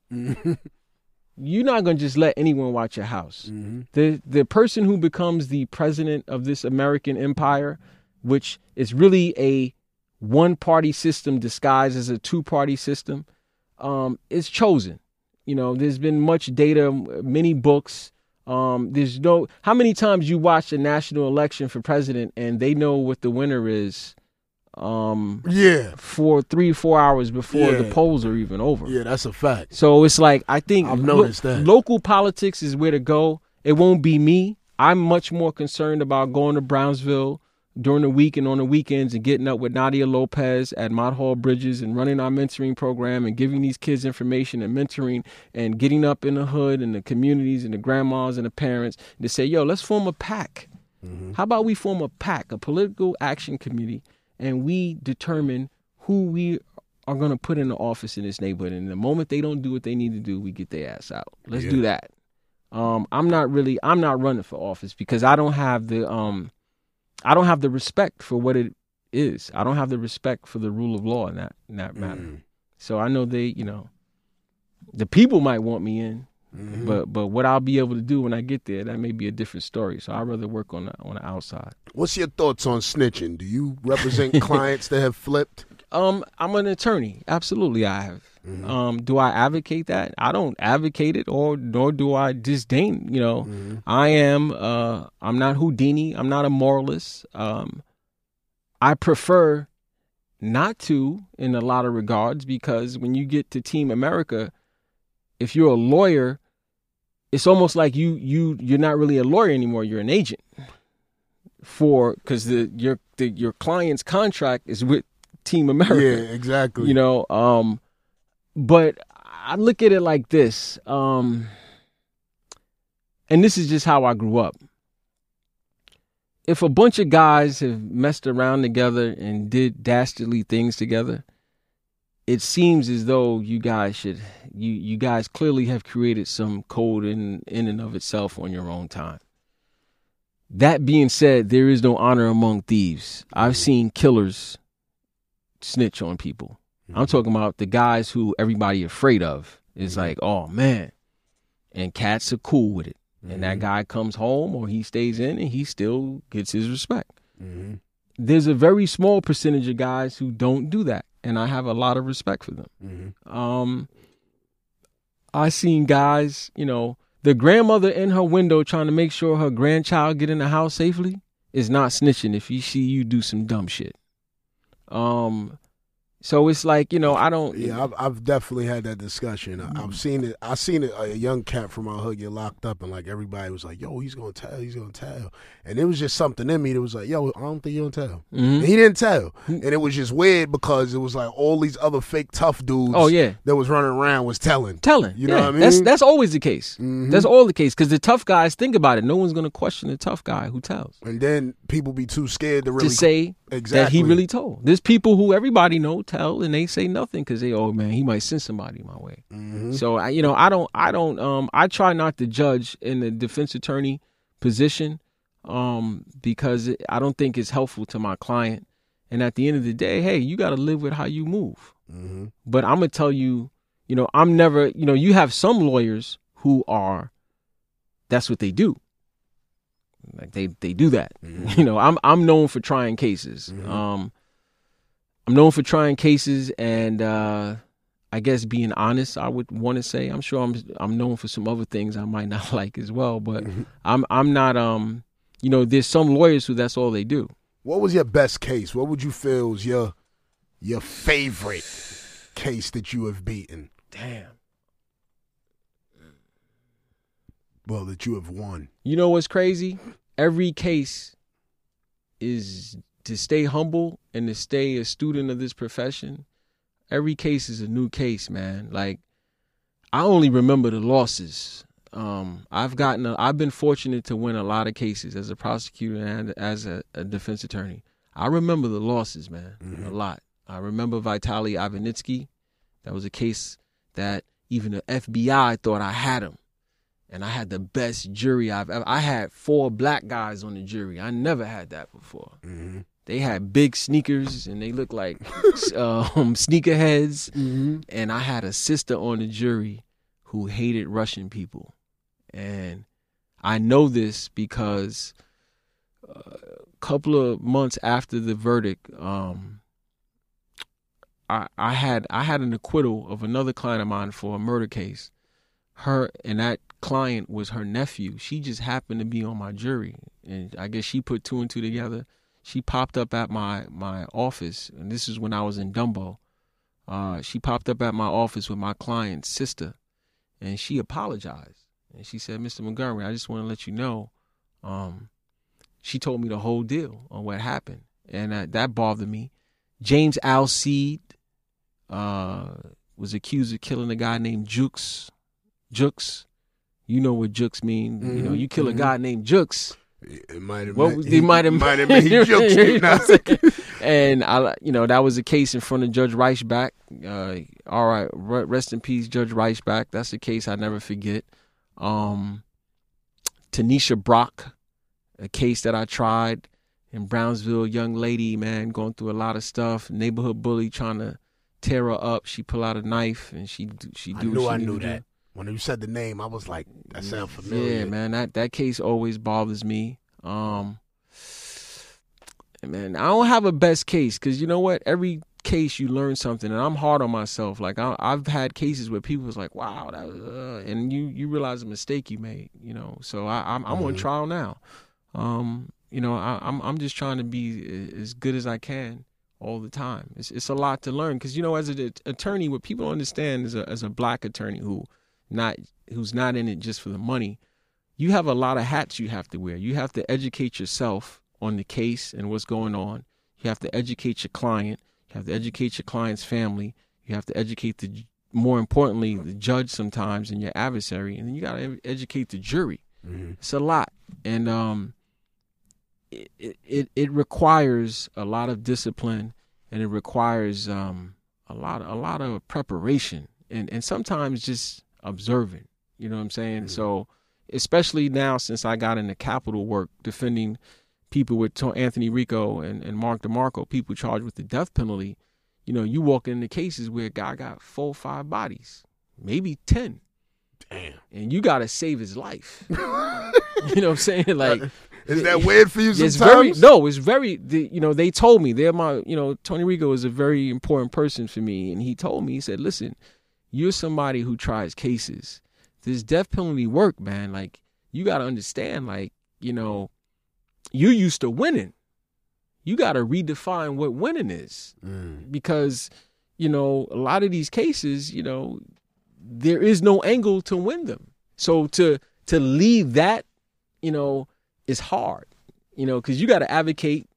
You're not going to just let anyone watch your house. The the person who becomes the president of this American empire, which is really a one party system disguised as a two party system, um, is chosen. You know, there's been much data, many books. Um, there's no how many times you watch a national election for president and they know what the winner is um Yeah, for three four hours before the polls are even over yeah, that's a fact. so it's like I think I've noticed that. local politics is where to go. It won't be me. I'm much more concerned about going to Brownsville during the week and on the weekends and getting up with Nadia Lopez at Mott Hall Bridges and running our mentoring program and giving these kids information and mentoring and getting up in the hood and the communities and the grandmas and the parents to say, yo, let's form a pack. How about we form a pack, a political action committee, and we determine who we are going to put in the office in this neighborhood. And the moment they don't do what they need to do, we get their ass out. Let's do that. Um, I'm not really, I'm not running for office because I don't have the, um, I don't have the respect for what it is. I don't have the respect for the rule of law in that in that matter. Mm. So I know they, you know, the people might want me in, Mm-hmm. but but what I'll be able to do when I get there, that may be a different story. So I'd rather work on the on the outside. What's your thoughts on snitching? Do you represent clients that have flipped? Um, I'm an attorney. Absolutely, I have. Um, do I advocate that? I don't advocate it, or nor do I disdain. You know, I am. Uh, I'm not Houdini. I'm not a moralist. Um, I prefer not to in a lot of regards because when you get to Team America, if you're a lawyer, it's almost like you you you're not really a lawyer anymore. You're an agent for because the your the, your client's contract is with Team America. Yeah, exactly. you know um but i look at it like this um and this is just how i grew up. If a bunch of guys have messed around together and did dastardly things together it seems as though you guys should you you guys clearly have created some code in in and of itself on your own time. That being said there is no honor among thieves. I've seen killers snitch on people I'm talking about the guys who everybody afraid of. It's like, oh man, and cats are cool with it. And that guy comes home or he stays in and he still gets his respect. Mhm. There's a very small percentage of guys who don't do that, and I have a lot of respect for them. Mhm. Um, I seen guys, you know, the grandmother in her window trying to make sure her grandchild get in the house safely is not snitching if you see you do some dumb shit. Um, so it's like you know I don't. Yeah, I've, I've definitely had that discussion. I, I've seen it. I seen it. A young cat from our hood get locked up, and like everybody was like, "Yo, he's gonna tell. He's gonna tell." And it was just something in me that was like, "Yo, I don't think you're gonna tell." Mhm. And he didn't tell, and it was just weird because it was like all these other fake tough dudes. Oh, yeah. that was running around was telling. telling. You know Yeah, what I mean? that's that's always the case. Mhm. That's all the case because the tough guys think about it. No one's gonna question the tough guy who tells And then people be too scared to really to say that Exactly. he really told. There's people who everybody know tell and they say nothing because they oh man he might send somebody my way. Mm-hmm. So I you know I don't I don't um I try not to judge in the defense attorney position um because I don't think it's helpful to my client. And at the end of the day, hey, you got to live with how you move. Mm-hmm. But I'm gonna tell you, you know, I'm never, you know, you have some lawyers who are, that's what they do. Like they they do that. You know, I'm I'm known for trying cases. Um, I'm known for trying cases, and uh, I guess being honest, I would want to say. I'm sure I'm I'm known for some other things I might not like as well, but I'm I'm not. Um, you know, there's some lawyers who that's all they do. What was your best case? What would you feel is your your favorite case that you have beaten? Damn. Well, that you have won. You know what's crazy? Every case is to stay humble and to stay a student of this profession. Every case is a new case, man. Like I only remember the losses. Um, I've gotten, a, I've been fortunate to win a lot of cases as a prosecutor and as a, a defense attorney. I remember the losses, man, a lot. I remember Vitaly Ivanitsky. That was a case that even the FBI thought I had him. And I had the best jury I've ever. I had four black guys on the jury. I never had that before. Mm-hmm. They had big sneakers and they looked like um, sneakerheads. Mm-hmm. And I had a sister on the jury who hated Russian people. And I know this because uh, a couple of months after the verdict, um, I, I had I had an acquittal of another client of mine for a murder case. Her and that client was her nephew. She just happened to be on my jury, and I guess she put two and two together. She popped up at my my office, and this is when I was in Dumbo. Uh, she popped up at my office with my client's sister, and she apologized. And she said, "Mr. Montgomery, I just want to let you know." Um, she told me the whole deal on what happened, and uh, that bothered me. James Alcide uh, was accused of killing a guy named Jukes. Jukes, you know what Jukes mean? You know, you kill a mhm. guy named Jukes. It might have. Well, they might have might have been he jokes You you know now. what and I, you know, that was a case in front of Judge Reichbach. Uh, all right, rest in peace, Judge Reichbach. That's a case I never forget. Um, Tanisha Brock, a case that I tried in Brownsville. Young lady, man, going through a lot of stuff. Neighborhood bully trying to tear her up. She pull out a knife and she do- she do. what knew I knew that. When you said the name, I was like, that sounds familiar. Yeah, man, that that case always bothers me. Um, man, I don't have a best case because you know what? Every case you learn something, and I'm hard on myself. Like I, I've had cases where people was like, "Wow," that was, uh, and you you realize a mistake you made. You know, so I, I'm I'm on Mhm. trial now. Um, you know, I, I'm I'm just trying to be as good as I can all the time. It's it's a lot to learn because you know, as an attorney, what people understand as a as a black attorney who not who's not in it just for the money, you have a lot of hats you have to wear. You have to educate yourself on the case and what's going on. You have to educate your client. You have to educate your client's family. You have to educate the more importantly the judge sometimes and your adversary, and then you got to educate the jury. Mhm. It's a lot, and um, it, it it requires a lot of discipline, and it requires um a lot a lot of preparation, and and sometimes just observing. You know what I'm saying? Mhm. So especially now since I got into capital work defending people with Anthony Ricco and, and Mark DeMarco, people charged with the death penalty, you know, you walk into cases where a guy got four or five bodies, maybe 10, Damn. and you got to save his life. you know what I'm saying? Like, Is that weird for you it's sometimes? very, no, it's very, the, you know, they told me, they're my, you know, Tony Ricco is a very important person for me. And he told me, he said, listen, you're somebody who tries cases. This death penalty work, man. Like, you got to understand, like, you know, you're used to winning. You got to redefine what winning is Mm. because, you know, a lot of these cases, you know, there is no angle to win them. So to to leave that, you know, is hard, you know, because you got to advocate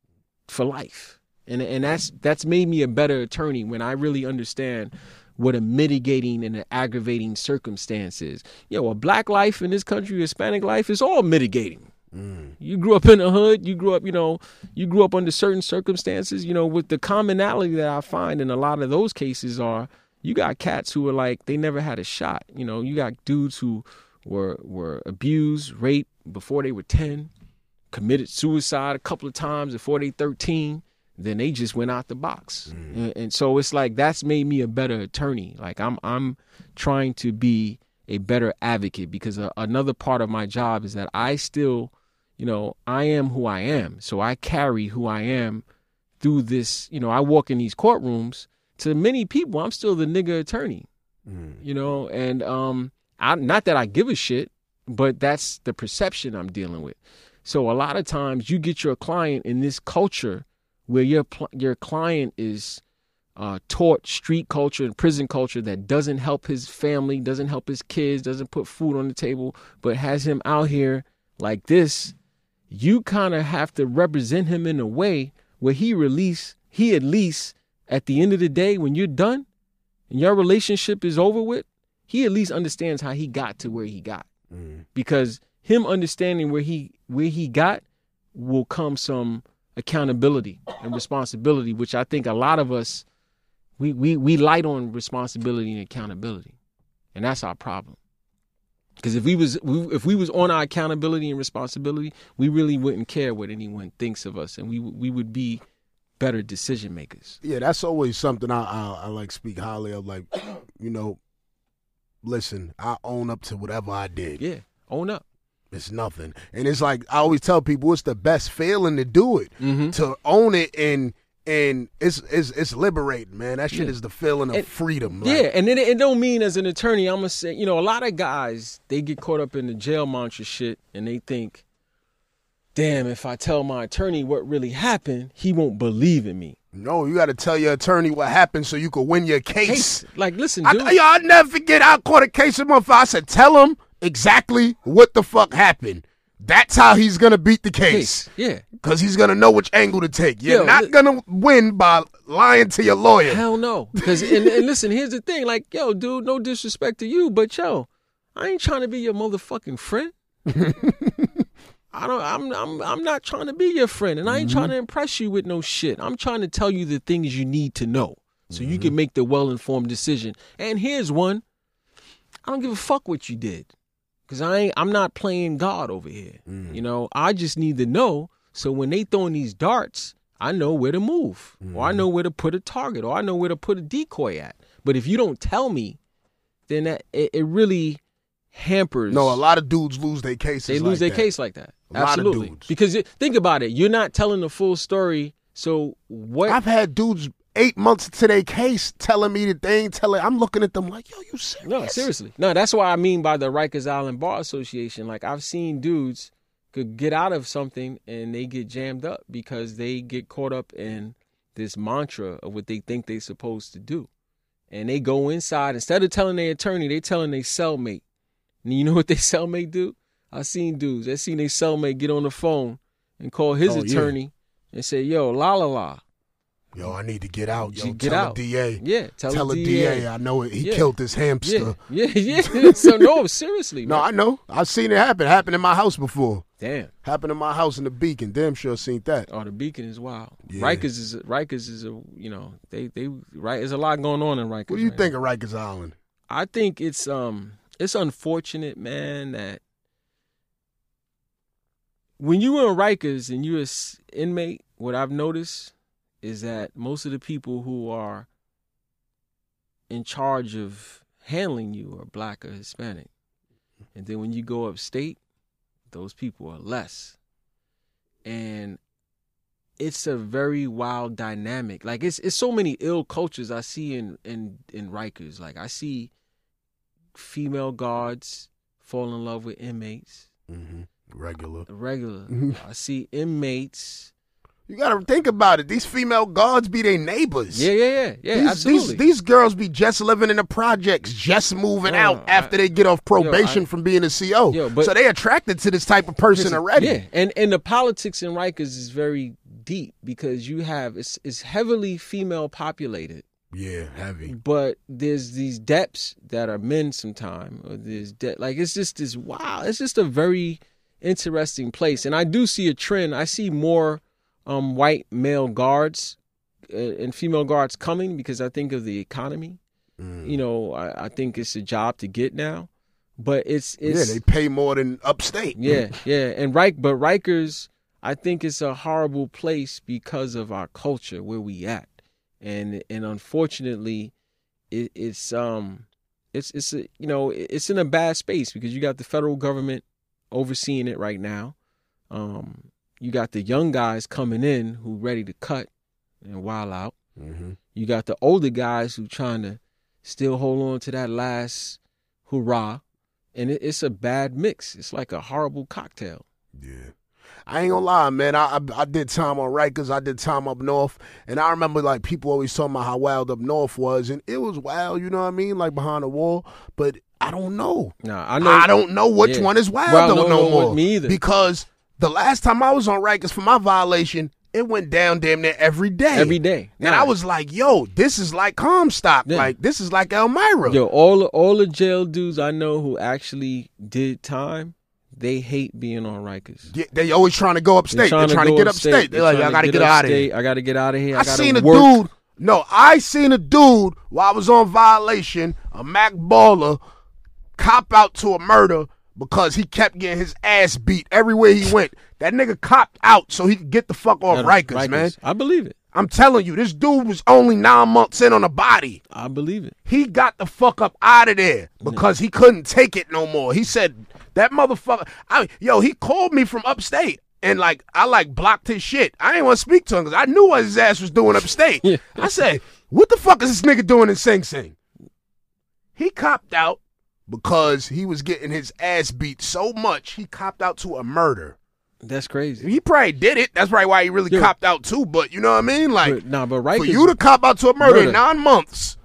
for life, and and that's that's made me a better attorney when I really understand what a mitigating and an aggravating circumstance is. You know, a black life in this country, Hispanic life is all mitigating. Mm. You grew up in the hood. You grew up, you know, you grew up under certain circumstances. You know, with the commonality that I find in a lot of those cases are you got cats who are like they never had a shot. You know, you got dudes who were were abused, raped before they were ten, committed suicide a couple of times before they thirteen. Then they just went out the box, and, and so it's like that's made me a better attorney. Like I'm I'm trying to be a better advocate because uh, another part of my job is that I still you know, I am who I am. So I carry who I am through this, you know, I walk in these courtrooms to many people, I'm still the nigga attorney, Mm. you know, and um I not that I give a shit, but that's the perception I'm dealing with. So a lot of times you get your client in this culture where your your client is uh, taught street culture and prison culture that doesn't help his family, doesn't help his kids, doesn't put food on the table, but has him out here like this, you kind of have to represent him in a way where he release he at least at the end of the day when you're done and your relationship is over with, he at least understands how he got to where he got. Mm. Because him understanding where he where he got will come some accountability and responsibility, which I think a lot of us we we we light on responsibility and accountability. and that's our problem. Because if we was we, if we was on our accountability and responsibility, we really wouldn't care what anyone thinks of us, and we we would be better decision makers. Yeah, that's always something I, I I like speak highly of. Like, you know, listen, I own up to whatever I did. Yeah, own up. It's nothing, and it's like I always tell people, it's the best feeling to do it, Mm-hmm. to own it, and and it's it's it's liberating, man. That shit Yeah. is the feeling of And- freedom. Like, Yeah, and it, it don't mean as an attorney, I'm gonna say, you know, a lot of guys they get caught up in the jail mantra shit, and they think, damn, if I tell my attorney what really happened, he won't believe in me. No, you got to tell your attorney what happened so you can win your case. Case, like, listen, I, dude. yo, I'll never forget. I caught a case of motherfucker. I said, tell him exactly what the fuck happened. That's how he's gonna beat the case. yeah. Because he's gonna know which angle to take. You're Yo, not li- gonna win by lying to your lawyer. Hell no. Because and, and listen, here's the thing. Like, yo, dude, no disrespect to you, but yo, I ain't trying to be your motherfucking friend. I don't. I'm. I'm. I'm not trying to be your friend, and I ain't trying to mm-hmm. impress you with no shit. I'm trying to tell you the things you need to know, so you mm-hmm. can make the well informed decision. And here's one. I don't give a fuck what you did, because I ain't. I'm not playing God over here. Mm. You know. I just need to know. So when they throwing these darts, I know where to move, or I mm-hmm. know where to put a target, or I know where to put a decoy at. But if you don't tell me, then that it, it really hampers. No, a lot of dudes lose their cases. they like lose their that. case like that. A lot of Absolutely, dudes. because it, think about it. You're not telling the full story. So what? I've had dudes eight months to their case telling me that they ain't telling. I'm looking at them like, yo, you serious? No, seriously. No, that's why I mean by the Rikers Island Bar Association. Like I've seen dudes could get out of something and they get jammed up because they get caught up in this mantra of what they think they're supposed to do. And they go inside instead of telling their attorney, they telling their cellmate. And you know what their cellmate do? I seen dudes. I seen their cellmate get on the phone and call his Oh, yeah. attorney and say, "Yo, la la la, Yo, I need to get out. Yo, get tell out. the DA. yeah, tell, Tell the the DA, DA. I know it. He Yeah. killed this hamster. Yeah, yeah, yeah. so no, seriously, No, man. I know. I've seen it happen. Happened in my house before. Damn. Happened in my house in the Beacon. Damn sure seen that. Oh, the Beacon is wild. Yeah. Rikers is Rikers is a you know they they right. There's a lot going on in Rikers. What do you right think of Rikers Island? I think it's um it's unfortunate, man, that when you were in Rikers and you're an inmate, what I've noticed is that most of the people who are in charge of handling you are black or Hispanic, and then when you go upstate, those people are less, and it's a very wild dynamic. Like it's it's so many ill cultures I see in in in Rikers. Like I see female guards fall in love with inmates, Mm-hmm. Regular. regular. I see inmates. You gotta think about it. These female guards be their neighbors. Yeah, yeah, yeah, yeah. these, absolutely. These, these girls be just living in the projects, just moving No, out I- after they get off probation I- from being a CO. Yo, but- so they attracted to this type of person already. Yeah, and and the politics in Rikers is very deep because you have it's it's heavily female populated, Yeah, heavy. but there's these depths that are men sometime or there's de- like it's just this wow, it's just a very interesting place, and I do see a trend. I see more um white male guards uh, and female guards coming because I think of the economy. Mm. You know, I, I think it's a job to get now, but it's it's yeah, they pay more than upstate. yeah, yeah, and Reich, but Rikers, I think it's a horrible place because of our culture where we at, and and unfortunately, it, it's um, it's it's a, you know it's in a bad space because you got the federal government overseeing it right now, um, you got the young guys coming in who ready to cut and wild out. hmm You got the older guys who trying to still hold on to that last hurrah, and it, it's a bad mix. It's like a horrible cocktail. Yeah. I ain't gonna lie, man. I, I I did time on Rikers. I did time up north, and I remember like people always talking about how wild up north was, and it was wild. You know what I mean? Like behind the wall, but I don't know. Nah, I know. I don't know which Yeah. one is wild Well, though no, no, no, more. me either. Because the last time I was on Rikers for my violation, it went down damn near every day. every day. And Nah. I was like, yo, this is like Comstock. Yeah. Like this is like Elmira. yo, all the- all the jail dudes I know who actually did time, they hate being on Rikers. Yeah, they always trying to go upstate. They're trying to, go get upstate. They're like, I gotta get, out of here. I gotta get out of here. I, I seen a work. dude. No, I seen a dude while I was on violation, a Mac baller, cop out to a murder because he kept getting his ass beat everywhere he went. That nigga copped out so he could get the fuck off Rikers, man. I believe it. I'm telling you, this dude was only nine months in on a body. I believe it. He got the fuck up out of there because he couldn't take it no more. He said that motherfucker. I yo, he called me from upstate. And like I like blocked his shit. I didn't want to speak to him because I knew what his ass was doing upstate. Yeah. I said, "What the fuck is this nigga doing in Sing Sing?" He copped out because he was getting his ass beat so much. He copped out to a murder. That's crazy. He probably did it. That's probably why he really Yeah. copped out too. But you know what I mean? Like But, nah, but Rikers. for you to cop out to a murder, in nine months.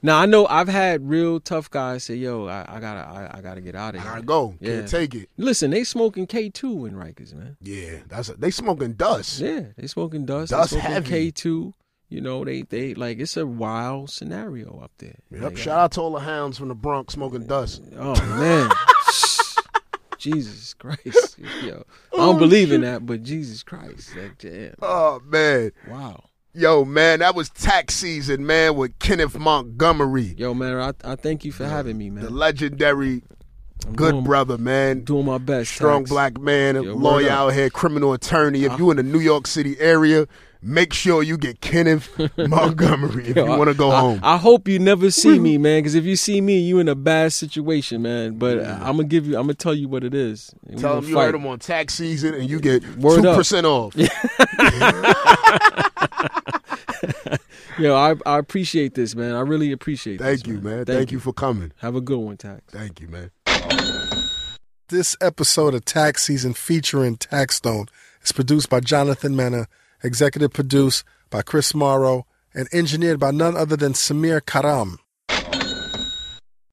now I know I've had real tough guys say, "Yo, I, I gotta, I, I gotta get out of I here." gotta go. Yeah. Can't take it. Listen, they smoking K two in Rikers, man. Yeah, that's a, they smoking dust. Yeah, they smoking dust. Dust they smoking heavy. K two. You know, they they like it's a wild scenario up there. Yep. Like, Shout uh, out to all the hounds from the Bronx smoking dust. Oh man. Jesus Christ. Yo. I don't oh, believe in that, but Jesus Christ. Like, damn. Oh man, Wow. yo man, that was tax season, man, with Kenneth Montgomery, Yo, man, I, I thank you for having me, man. the legendary I'm good doing, brother, man. Doing my best. Strong Tax. black man, Yo, lawyer. Out here, criminal attorney. If you in the New York City area, make sure you get Kenneth Montgomery if Yo, you want to go I, home. I hope you never see me, man, because if you see me, you in a bad situation, man. But I'm gonna give you, I'm gonna tell you what it is. We Tell gonna him you fight. heard him on tax season and you get two percent off. Yo, I, I appreciate this, man. I really appreciate this. Thank you, man. Thank, Thank, you for coming. Have a good one, Tax. Thank you, man. This episode of Tax Season featuring Taxstone is produced by Jonathan Mena, executive produced by Chris Morrow, and engineered by none other than Samir Karam.